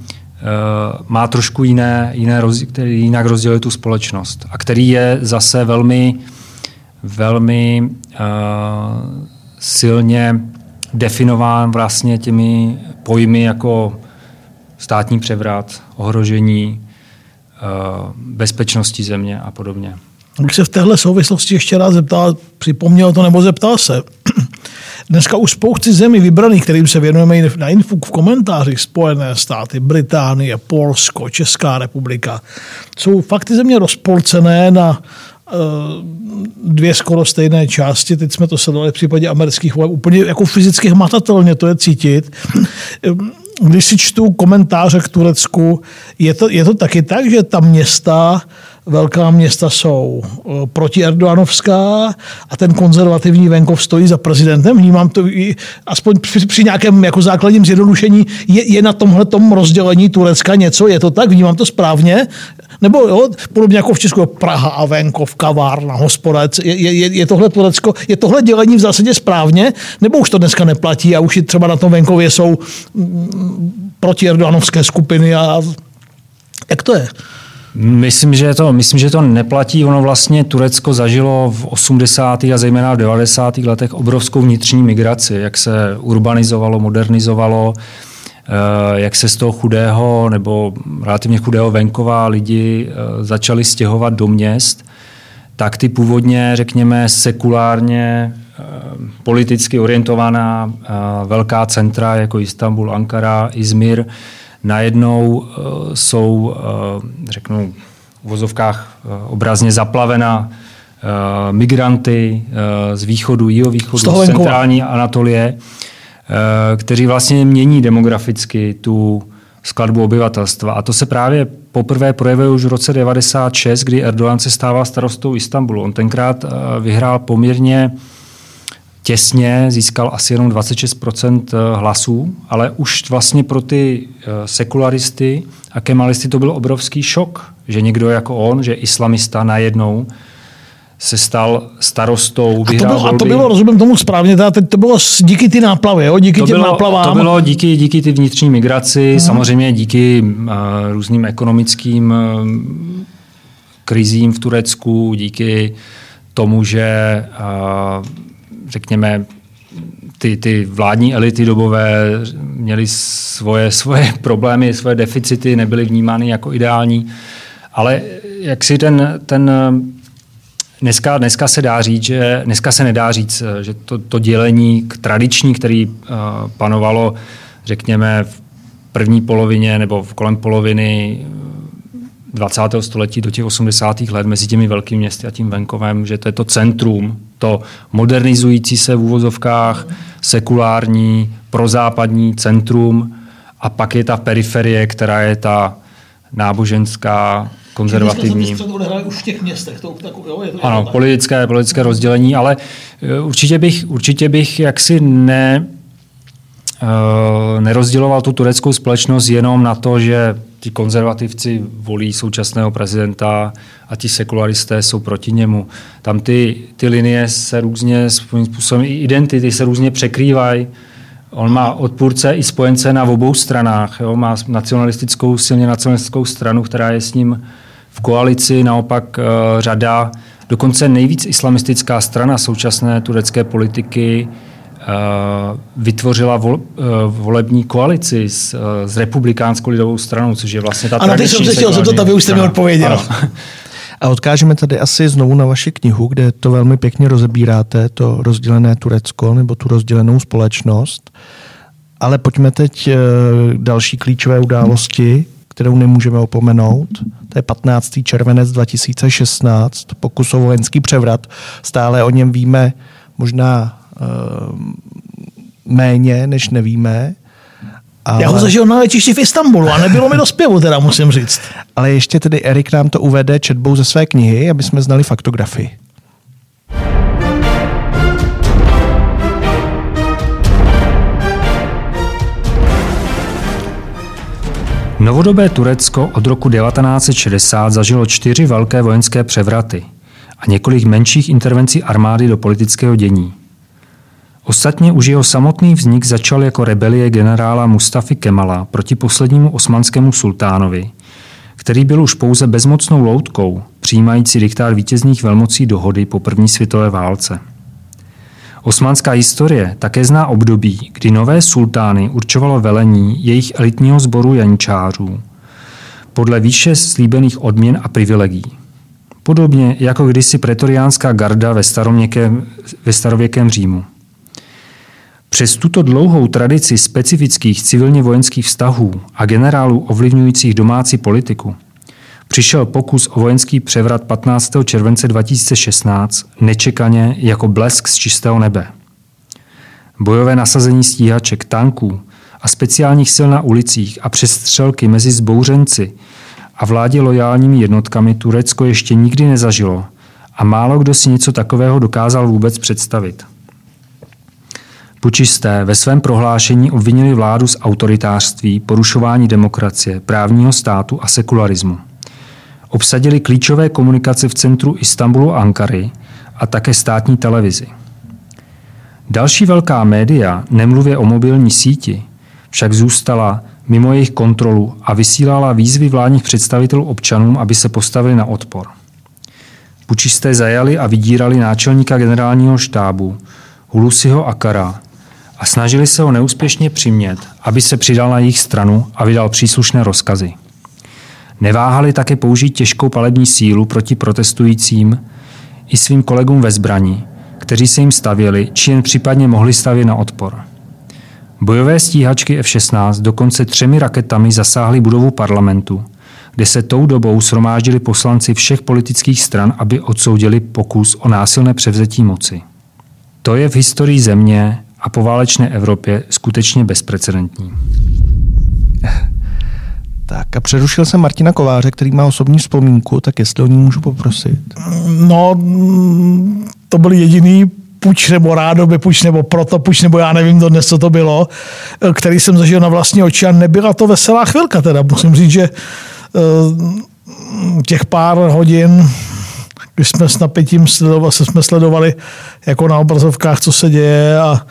má trošku jiné, jiné roz, který jinak rozděluje tu společnost a který je zase velmi, velmi uh, silně definován vlastně těmi pojmy jako státní převrat, ohrožení uh, bezpečnosti země a podobně. Bych se v téhle souvislosti ještě rád zeptal, připomněl to nebo zeptal se. Dneska už spousty zemí vybraných, kterým se věnujeme na info v komentářích, Spojené státy, Británie, Polsko, Česká republika, jsou fakt ty země rozpolcené na eh, dvě skoro stejné části. Teď jsme to sledovali v případě amerických voleb úplně jako fyzicky hmatatelně, to je cítit. Když si čtu komentáře k Turecku, je to, je to taky tak, že ta města velká města jsou eh, proti Erdoganovská a ten konzervativní venkov stojí za prezidentem. Vnímám to i, aspoň při, při nějakém jako základním zjednodušení. Je, je na tomhle tom rozdělení Turecka něco? Je to tak? Vnímám to správně? Nebo jo, podobně jako v Česku Praha a venkov, kavárna, hospodec. Je, je, je, tohle Turecko, je tohle dělení v zásadě správně? Nebo už to dneska neplatí a už i třeba na tom venkově jsou mm, proti Erdoganovské skupiny a jak to je? Myslím že, to, myslím, že to neplatí. Ono vlastně Turecko zažilo v 80. a zejména v 90. letech obrovskou vnitřní migraci, jak se urbanizovalo, modernizovalo, eh, jak se z toho chudého nebo relativně chudého venkova lidi eh, začali stěhovat do měst, tak ty původně, řekněme, sekulárně eh, politicky orientovaná velká centra jako Istanbul, Ankara, Izmir, najednou uh, jsou, uh, řeknu, v vozovkách uh, obrazně zaplavena migranty z východu, jihovýchodu, z centrální Anatolie, kteří vlastně mění demograficky tu skladbu obyvatelstva. A to se právě poprvé projevuje už v roce 96, kdy Erdogan se stává starostou Istanbulu. On tenkrát vyhrál poměrně uh, těsně, získal asi jenom 26 eh, hlasů, ale už vlastně pro ty eh, sekularisty a kemalisty to byl obrovský šok, že někdo jako on, že islamista najednou se stal starostou, a to, bylo, a to bylo, rozumím tomu správně, teda teď to bylo díky ty náplavy, jo? díky to těm bylo, náplavám. To bylo díky, díky ty vnitřní migraci, hmm. samozřejmě díky uh, různým ekonomickým uh, krizím v Turecku, díky tomu, že uh, řekněme, ty, ty vládní elity dobové měly svoje, svoje (laughs) problémy, svoje deficity, nebyly vnímány jako ideální. Ale jak si ten, ten dneska, dneska se dá říct, že dneska se nedá říct, že to, to dělení k tradiční, který uh, panovalo, řekněme, v první polovině nebo v kolem poloviny 20. století do těch 80. let mezi těmi velkými městy a tím venkovem, že to je to centrum, to modernizující se v úvozovkách, sekulární, prozápadní centrum a pak je ta periferie, která je ta náboženská, konzervativní. už v těch městech. To, tak, jo, je to, ano, politické, politické rozdělení, ale eh, určitě bych, určitě bych jaksi ne, nerozděloval tu tureckou společnost jenom na to, že ti konzervativci volí současného prezidenta a ti sekularisté jsou proti němu. Tam ty, ty linie se různě, svým způsobem i identity se různě překrývají. On má odpůrce i spojence na obou stranách. Jo? Má nacionalistickou, silně nacionalistickou stranu, která je s ním v koalici, naopak uh, řada, dokonce nejvíc islamistická strana současné turecké politiky Eh, vytvořila vol, eh, volební koalici s, eh, s republikánskou lidovou stranou, což je vlastně ta Ano, ty jsem se chtěl zeptat, aby už jste mi odpověděl. (laughs) A odkážeme tady asi znovu na vaši knihu, kde to velmi pěkně rozebíráte, to rozdělené Turecko nebo tu rozdělenou společnost. Ale pojďme teď k další klíčové události, kterou nemůžeme opomenout. To je 15. červenec 2016, pokus o vojenský převrat. Stále o něm víme možná Eh, méně, než nevíme. Ale... Já ho zažil na letišti v Istanbulu a nebylo mi do zpěvu, teda musím říct. Ale ještě tedy Erik nám to uvede četbou ze své knihy, aby jsme znali faktografii. Novodobé Turecko od roku 1960 zažilo čtyři velké vojenské převraty a několik menších intervencí armády do politického dění. Ostatně už jeho samotný vznik začal jako rebelie generála Mustafy Kemala proti poslednímu osmanskému sultánovi, který byl už pouze bezmocnou loutkou, přijímající diktát vítězných velmocí dohody po první světové válce. Osmanská historie také zná období, kdy nové sultány určovalo velení jejich elitního sboru janičářů podle výše slíbených odměn a privilegií. Podobně jako kdysi pretoriánská garda ve, ve starověkém Římu. Přes tuto dlouhou tradici specifických civilně vojenských vztahů a generálů ovlivňujících domácí politiku přišel pokus o vojenský převrat 15. července 2016 nečekaně jako blesk z čistého nebe. Bojové nasazení stíhaček, tanků a speciálních sil na ulicích a přestřelky mezi zbouřenci a vládě lojálními jednotkami Turecko ještě nikdy nezažilo a málo kdo si něco takového dokázal vůbec představit. Pučisté ve svém prohlášení obvinili vládu z autoritářství, porušování demokracie, právního státu a sekularismu. Obsadili klíčové komunikace v centru Istanbulu a Ankary a také státní televizi. Další velká média, nemluvě o mobilní síti, však zůstala mimo jejich kontrolu a vysílala výzvy vládních představitelů občanům, aby se postavili na odpor. Pučisté zajali a vydírali náčelníka generálního štábu Hulusiho Akara a snažili se ho neúspěšně přimět, aby se přidal na jejich stranu a vydal příslušné rozkazy. Neváhali také použít těžkou palební sílu proti protestujícím i svým kolegům ve zbrani, kteří se jim stavěli, či jen případně mohli stavět na odpor. Bojové stíhačky F-16 dokonce třemi raketami zasáhly budovu parlamentu, kde se tou dobou shromáždili poslanci všech politických stran, aby odsoudili pokus o násilné převzetí moci. To je v historii země a poválečné Evropě skutečně bezprecedentní. (laughs) Tak a přerušil jsem Martina Kováře, který má osobní vzpomínku, tak jestli o ní můžu poprosit. No, to byl jediný puč nebo rádoby puč nebo proto puč nebo já nevím dnes, co to bylo, který jsem zažil na vlastní oči a nebyla to veselá chvilka teda. Musím říct, že eh, těch pár hodin, když jsme s napětím sledovali, jsme sledovali jako na obrazovkách, co se děje a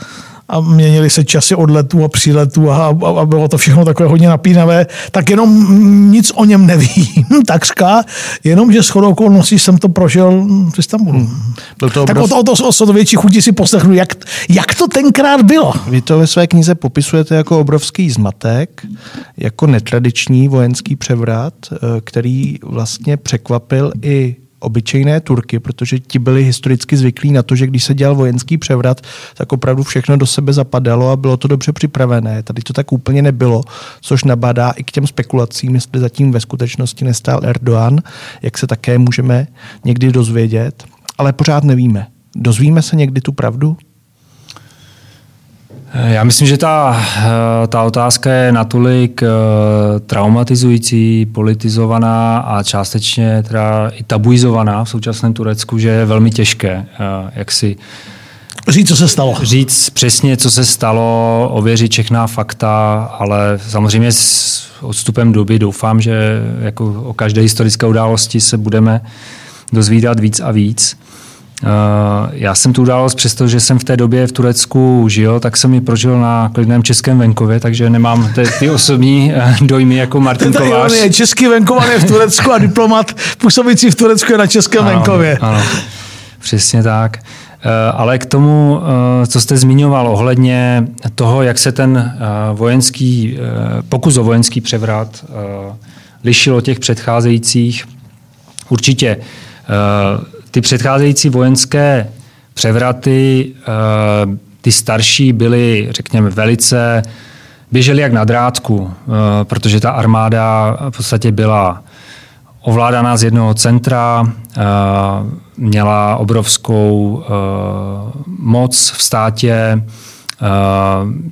a měnili se časy odletů a příletů a, a, a bylo to všechno takové hodně napínavé, tak jenom nic o něm nevím, (laughs) takřka, jenom, že shodou okolností jsem to prožil v Istanbulu. Hmm. Byl to obrov... Tak o to, o, to, o to větší chutí si poslechnu, jak, jak to tenkrát bylo. Vy to ve své knize popisujete jako obrovský zmatek, jako netradiční vojenský převrat, eh, který vlastně překvapil i obyčejné Turky, protože ti byli historicky zvyklí na to, že když se dělal vojenský převrat, tak opravdu všechno do sebe zapadalo a bylo to dobře připravené. Tady to tak úplně nebylo, což nabádá i k těm spekulacím, jestli zatím ve skutečnosti nestál Erdogan, jak se také můžeme někdy dozvědět, ale pořád nevíme. Dozvíme se někdy tu pravdu? Já myslím, že ta, eh, ta otázka je natolik eh, traumatizující, politizovaná a částečně teda i tabuizovaná v současném Turecku, že je velmi těžké eh, jak si Říct, co se stalo. Říct přesně, co se stalo, ověřit všechna fakta, ale samozřejmě s odstupem doby doufám, že jako o každé historické události se budeme dozvídat víc a víc. Eh, já jsem tu událost, přesto, že jsem v té době v Turecku žil, tak jsem ji prožil na klidném českém venkově, takže nemám ty, ty osobní eh, dojmy jako Martin Tady Kovář. Je český venkovan je v Turecku a diplomat působící v Turecku je na českém ano, venkově. Ano, přesně tak. Eh, ale k tomu, co jste zmiňoval ohledně toho, jak se ten vojenský, pokus o vojenský převrat lišil od těch předcházejících, určitě ty předcházející vojenské převraty, eh, ty starší byly, řekněme, velice, běžely jak na drátku, eh, protože ta armáda v podstatě byla ovládaná z jednoho centra, eh, měla obrovskou moc v státě,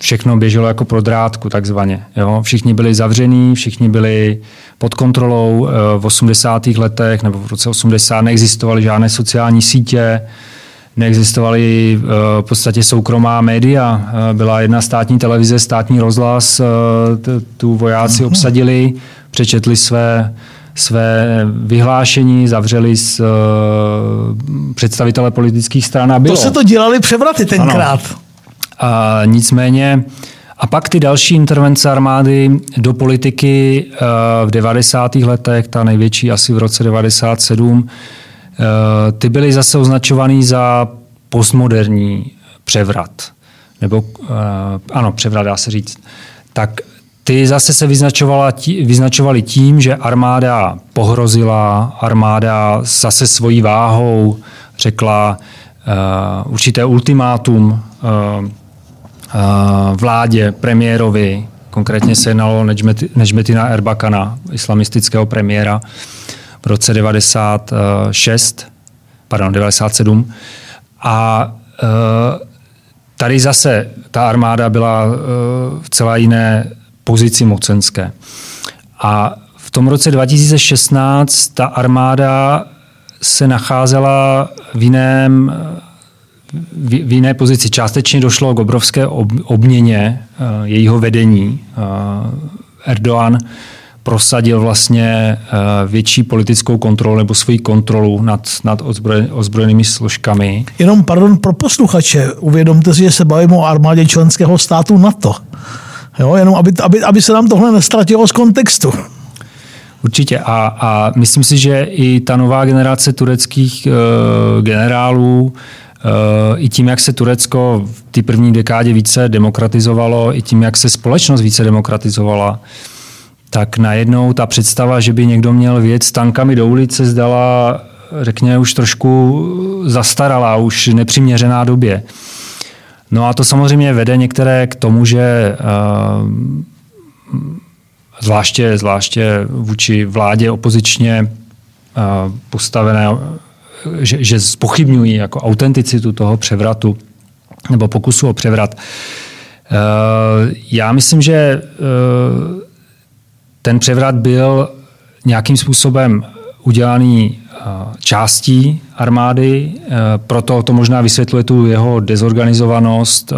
všechno běželo jako pro drátku takzvaně. Jo? Všichni byli zavření, všichni byli pod kontrolou. V 80. letech nebo v roce 80 neexistovaly žádné sociální sítě, neexistovaly v podstatě soukromá média. Byla jedna státní televize, státní rozhlas, tu vojáci obsadili, přečetli své své vyhlášení, zavřeli s uh, představitele politických stran a bylo. To se to dělali převraty tenkrát. Ano. A nicméně, a pak ty další intervence armády do politiky uh, v 90. letech, ta největší asi v roce 97, uh, ty byly zase označovaný za postmoderní převrat. Nebo, uh, ano, převrat dá se říct. Tak ty zase se vyznačovaly tím, že armáda pohrozila, armáda zase svojí váhou řekla uh, určité ultimátum uh, vládě, premiérovi, konkrétně se jednalo Nežmetina Erbakana, islamistického premiéra v roce 96, pardon, 97. A uh, tady zase ta armáda byla uh, v celé jiné pozici mocenské. A v tom roce 2016 ta armáda se nacházela v jiném v jiné pozici. Částečně došlo k obrovské obměně eh, jejího vedení. Eh, Erdoğan prosadil vlastně eh, větší politickou kontrolu nebo svoji kontrolu nad, nad ozbrojenými složkami. Jenom, pardon, pro posluchače, uvědomte si, že se bavíme o armádě členského státu NATO. Jo, jenom aby, aby, aby se nám tohle nestratilo z kontextu. Určitě a, a myslím si, že i ta nová generace tureckých uh, generálů, uh, i tím, jak se Turecko v té první dekádě více demokratizovalo, i tím, jak se společnost více demokratizovala, tak najednou ta představa, že by někdo měl věc tankami do ulice, zdala, řekněme, už trošku zastaralá, už nepřiměřená době. No a to samozřejmě vede některé k tomu, že uh, zvláště, zvláště vůči vládě opozičně uh, postavené, že, že spochybňují jako autenticitu toho převratu nebo pokusu o převrat. Uh, já myslím, že uh, ten převrat byl nějakým způsobem udělaný částí armády, proto to možná vysvětluje tu jeho dezorganizovanost,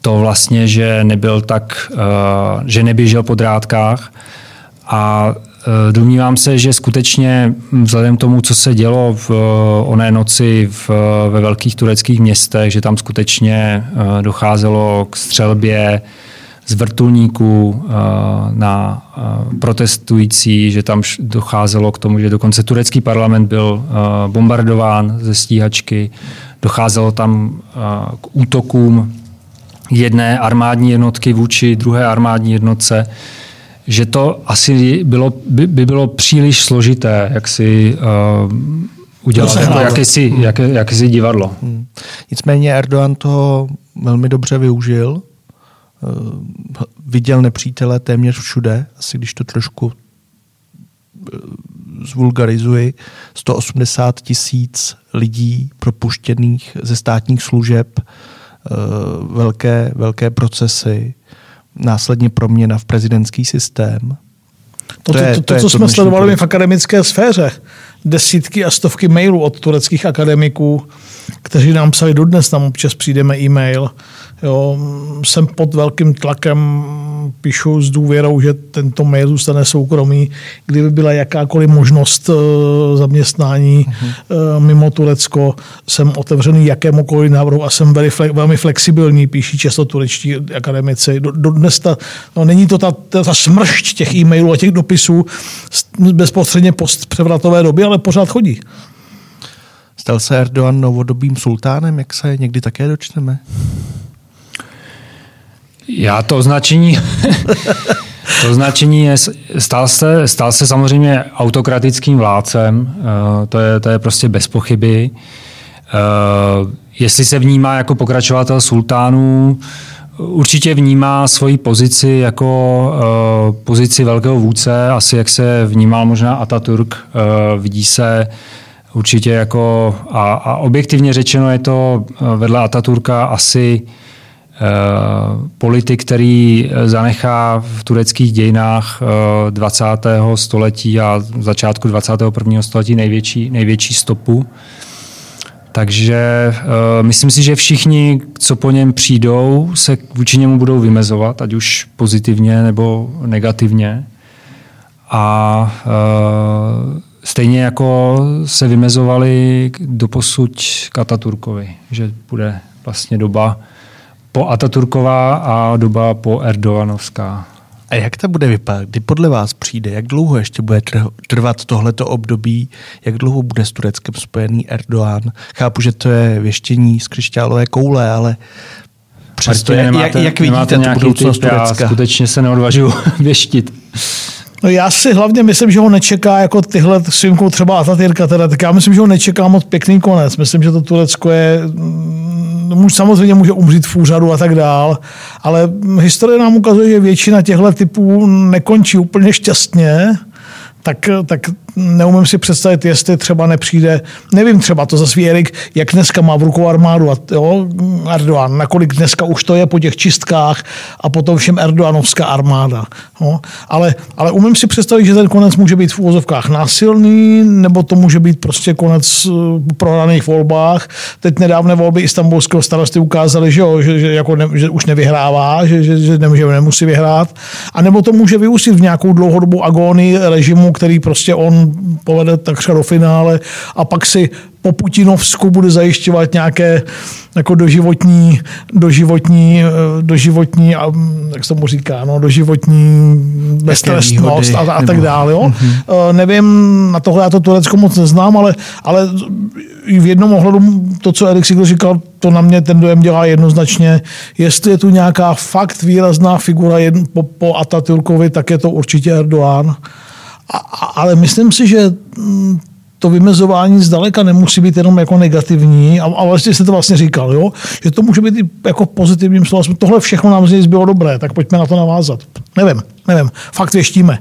to vlastně, že nebyl tak, že neběžel po drátkách a Domnívám se, že skutečně vzhledem k tomu, co se dělo v oné noci v, ve velkých tureckých městech, že tam skutečně docházelo k střelbě, z vrtulníků eh, na eh, protestující, že tam docházelo k tomu, že dokonce turecký parlament byl eh, bombardován ze stíhačky, docházelo tam k útokům jedné armádní jednotky vůči druhé armádní jednotce, že to asi bylo, by, by bylo příliš složité, jak si uh, udělat jako jakési, hmm. jaké, jakési divadlo. Hmm. Nicméně Erdogan to velmi dobře využil Eh, viděl nepřítele téměř všude, asi když to trošku eh, zvulgarizuji, 180 tisíc lidí propuštěných ze státních služeb, velké, velké procesy, následně proměna v prezidentský systém. To, to, to, to, to, to co jsme sledovali v akademické sféře. Desítky a stovky mailů od tureckých akademiků, kteří nám psali dodnes, tam občas přijdeme e-mail, Jo, jsem pod velkým tlakem, píšu s důvěrou, že tento mail zůstane soukromý, kdyby byla jakákoliv možnost uh, zaměstnání uh-huh. mimo Turecko, jsem otevřený jakémukoliv návrhu a jsem velmi, velmi flexibilní, píší často turečtí akademici. Do, do dnes ta, no, není to ta, ta, ta smršť těch e-mailů a těch dopisů bezprostředně post převratové doby, ale pořád chodí. Stal se Erdogan novodobým sultánem, jak se někdy také dočteme? Já to označení, (laughs) to označení je, stal se, stal se samozřejmě autokratickým vládcem, eh, to je, to je prostě bez pochyby. Eh, jestli se vnímá jako pokračovatel sultánů, určitě vnímá svoji pozici jako eh, pozici velkého vůdce, asi jak se vnímal možná Ataturk, vidí se určitě jako, a, a objektivně řečeno je to vedle Ataturka asi politik, který zanechá v tureckých dějinách 20. století a začátku 21. století největší, největší stopu. Takže myslím si, že všichni, co po něm přijdou, se vůči němu budou vymezovat, ať už pozitivně nebo negativně. A stejně jako se vymezovali do posud k Ataturkovi, že bude vlastně doba po Ataturková a doba po Erdoganovská. A jak to bude vypadat? Kdy podle vás přijde? Jak dlouho ještě bude trvat tohleto období? Jak dlouho bude s Tureckem spojený Erdoğan? Chápu, že to je věštění z křišťálové koule, ale přesto, jak, nemáte, jak vidíte tu budoucnost Turecka? Já skutečně se neodvažuji (laughs) věštit. No já si hlavně myslím, že ho nečeká jako tyhle s výjimkou třeba Atatürka, teda, tak já myslím, že ho nečeká moc pěkný konec. Myslím, že to Turecko je mm, samozřejmě může umřít v úřadu a tak dál, ale historie nám ukazuje, že většina těchto typů nekončí úplně šťastně tak, tak neumím si představit, jestli třeba nepřijde, nevím třeba to za svý Erik, jak dneska má v rukou armádu a jo, Erdogan, nakolik dneska už to je po těch čistkách a potom všem Erdoganovská armáda. Jo. Ale, ale umím si představit, že ten konec může být v úvozovkách násilný, nebo to může být prostě konec eh, prohraných volbách. Teď nedávné volby istambulského starosty ukázaly, že, jo, že, že, jako ne, že už nevyhrává, že, že, že, nemůže, nemusí vyhrát. A nebo to může vyústit v nějakou dlouhodobou agónii režimu, který prostě on povede takřka do finále a pak si po Putinovsku bude zajišťovat nějaké jako doživotní, doživotní, eh, doživotní, jak se tomu říká, no, doživotní beztrestnost a, a tak dále. Jo. Mm-hmm. Nevím, na tohle já to Turecko moc neznám, ale, ale v jednom ohledu to, co Erik Sigl říkal, to na mě ten dojem dělá jednoznačně. Jestli je tu nějaká fakt výrazná figura jedn, po, po Atatürkovi, tak je to určitě Erdoğan. A, ale myslím si, že mm, to vymezování zdaleka nemusí být jenom jako negativní, a, a vlastně jste to vlastně říkal, jo? že to může být i jako pozitivním slovem. Tohle všechno nám z něj bylo dobré, tak pojďme na to navázat. Nevím, nevím, fakt věštíme.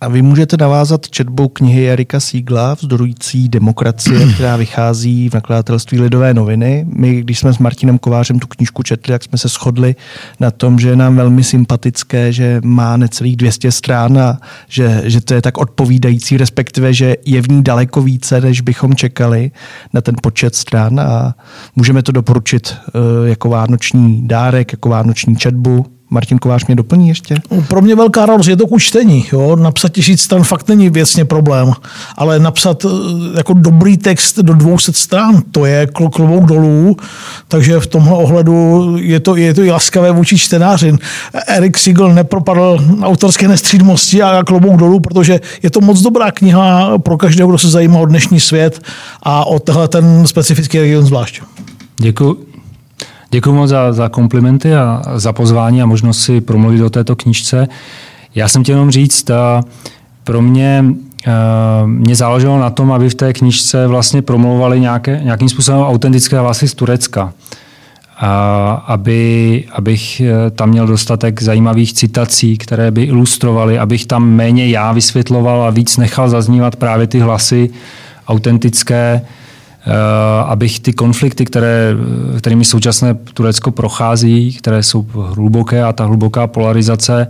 A vy můžete navázat četbou knihy Erika Sígla, Vzdorující demokracie, (clears throat) která vychází v nakladatelství Lidové noviny. My, když jsme s Martinem Kovářem tu knížku četli, jak jsme se shodli na tom, že je nám velmi sympatické, že má necelých 200 strán a že, že to je tak odpovídající, respektive, že je v ní daleko více, než bychom čekali na ten počet stran a můžeme to doporučit uh, jako vánoční dárek, jako vánoční četbu Martin Kovář mě doplní ještě? No, pro mě velká radost je to k čtení. Jo? Napsat tisíc stran fakt není věcně problém, ale napsat eh, jako dobrý text do 200 stran, to je klobouk dolů, takže v tomhle ohledu je to, je to i laskavé vůči čtenáři. Erik Siegel nepropadl autorské nestřídmosti a klobouk dolů, protože je to moc dobrá kniha pro každého, kdo se zajímá o dnešní svět a o tenhle ten specifický region zvlášť. Děkuji. Děkuji moc za, za komplimenty a za pozvání a možnost si promluvit o této knížce. Já jsem chtěl jenom říct, a pro mě mě záleželo na tom, aby v té knižce vlastně promlouvali nějaké, nějakým způsobem autentické hlasy z Turecka. A aby, abych e, tam měl dostatek zajímavých citací, které by ilustrovaly, abych tam méně já vysvětloval a víc nechal zaznívat právě ty hlasy autentické, abych ty konflikty, které, kterými současné Turecko prochází, které jsou hluboké a ta hluboká polarizace,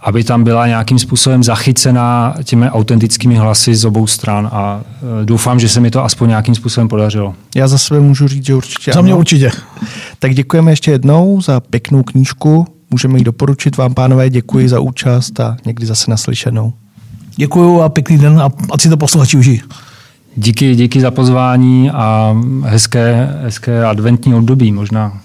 aby tam byla nějakým způsobem zachycená těmi autentickými hlasy z obou stran a eh, doufám, že se mi to aspoň nějakým způsobem podařilo. Já za sebe můžu říct, že určitě Za mě ano. určitě. Tak děkujeme ještě jednou za pěknou knížku. Můžeme ji doporučit vám, pánové. Děkuji za účast a někdy zase naslyšenou. Děkuji a pěkný den a ať si to posluchači užijí. Díky, díky za pozvání a hezké, hezké adventní období možná.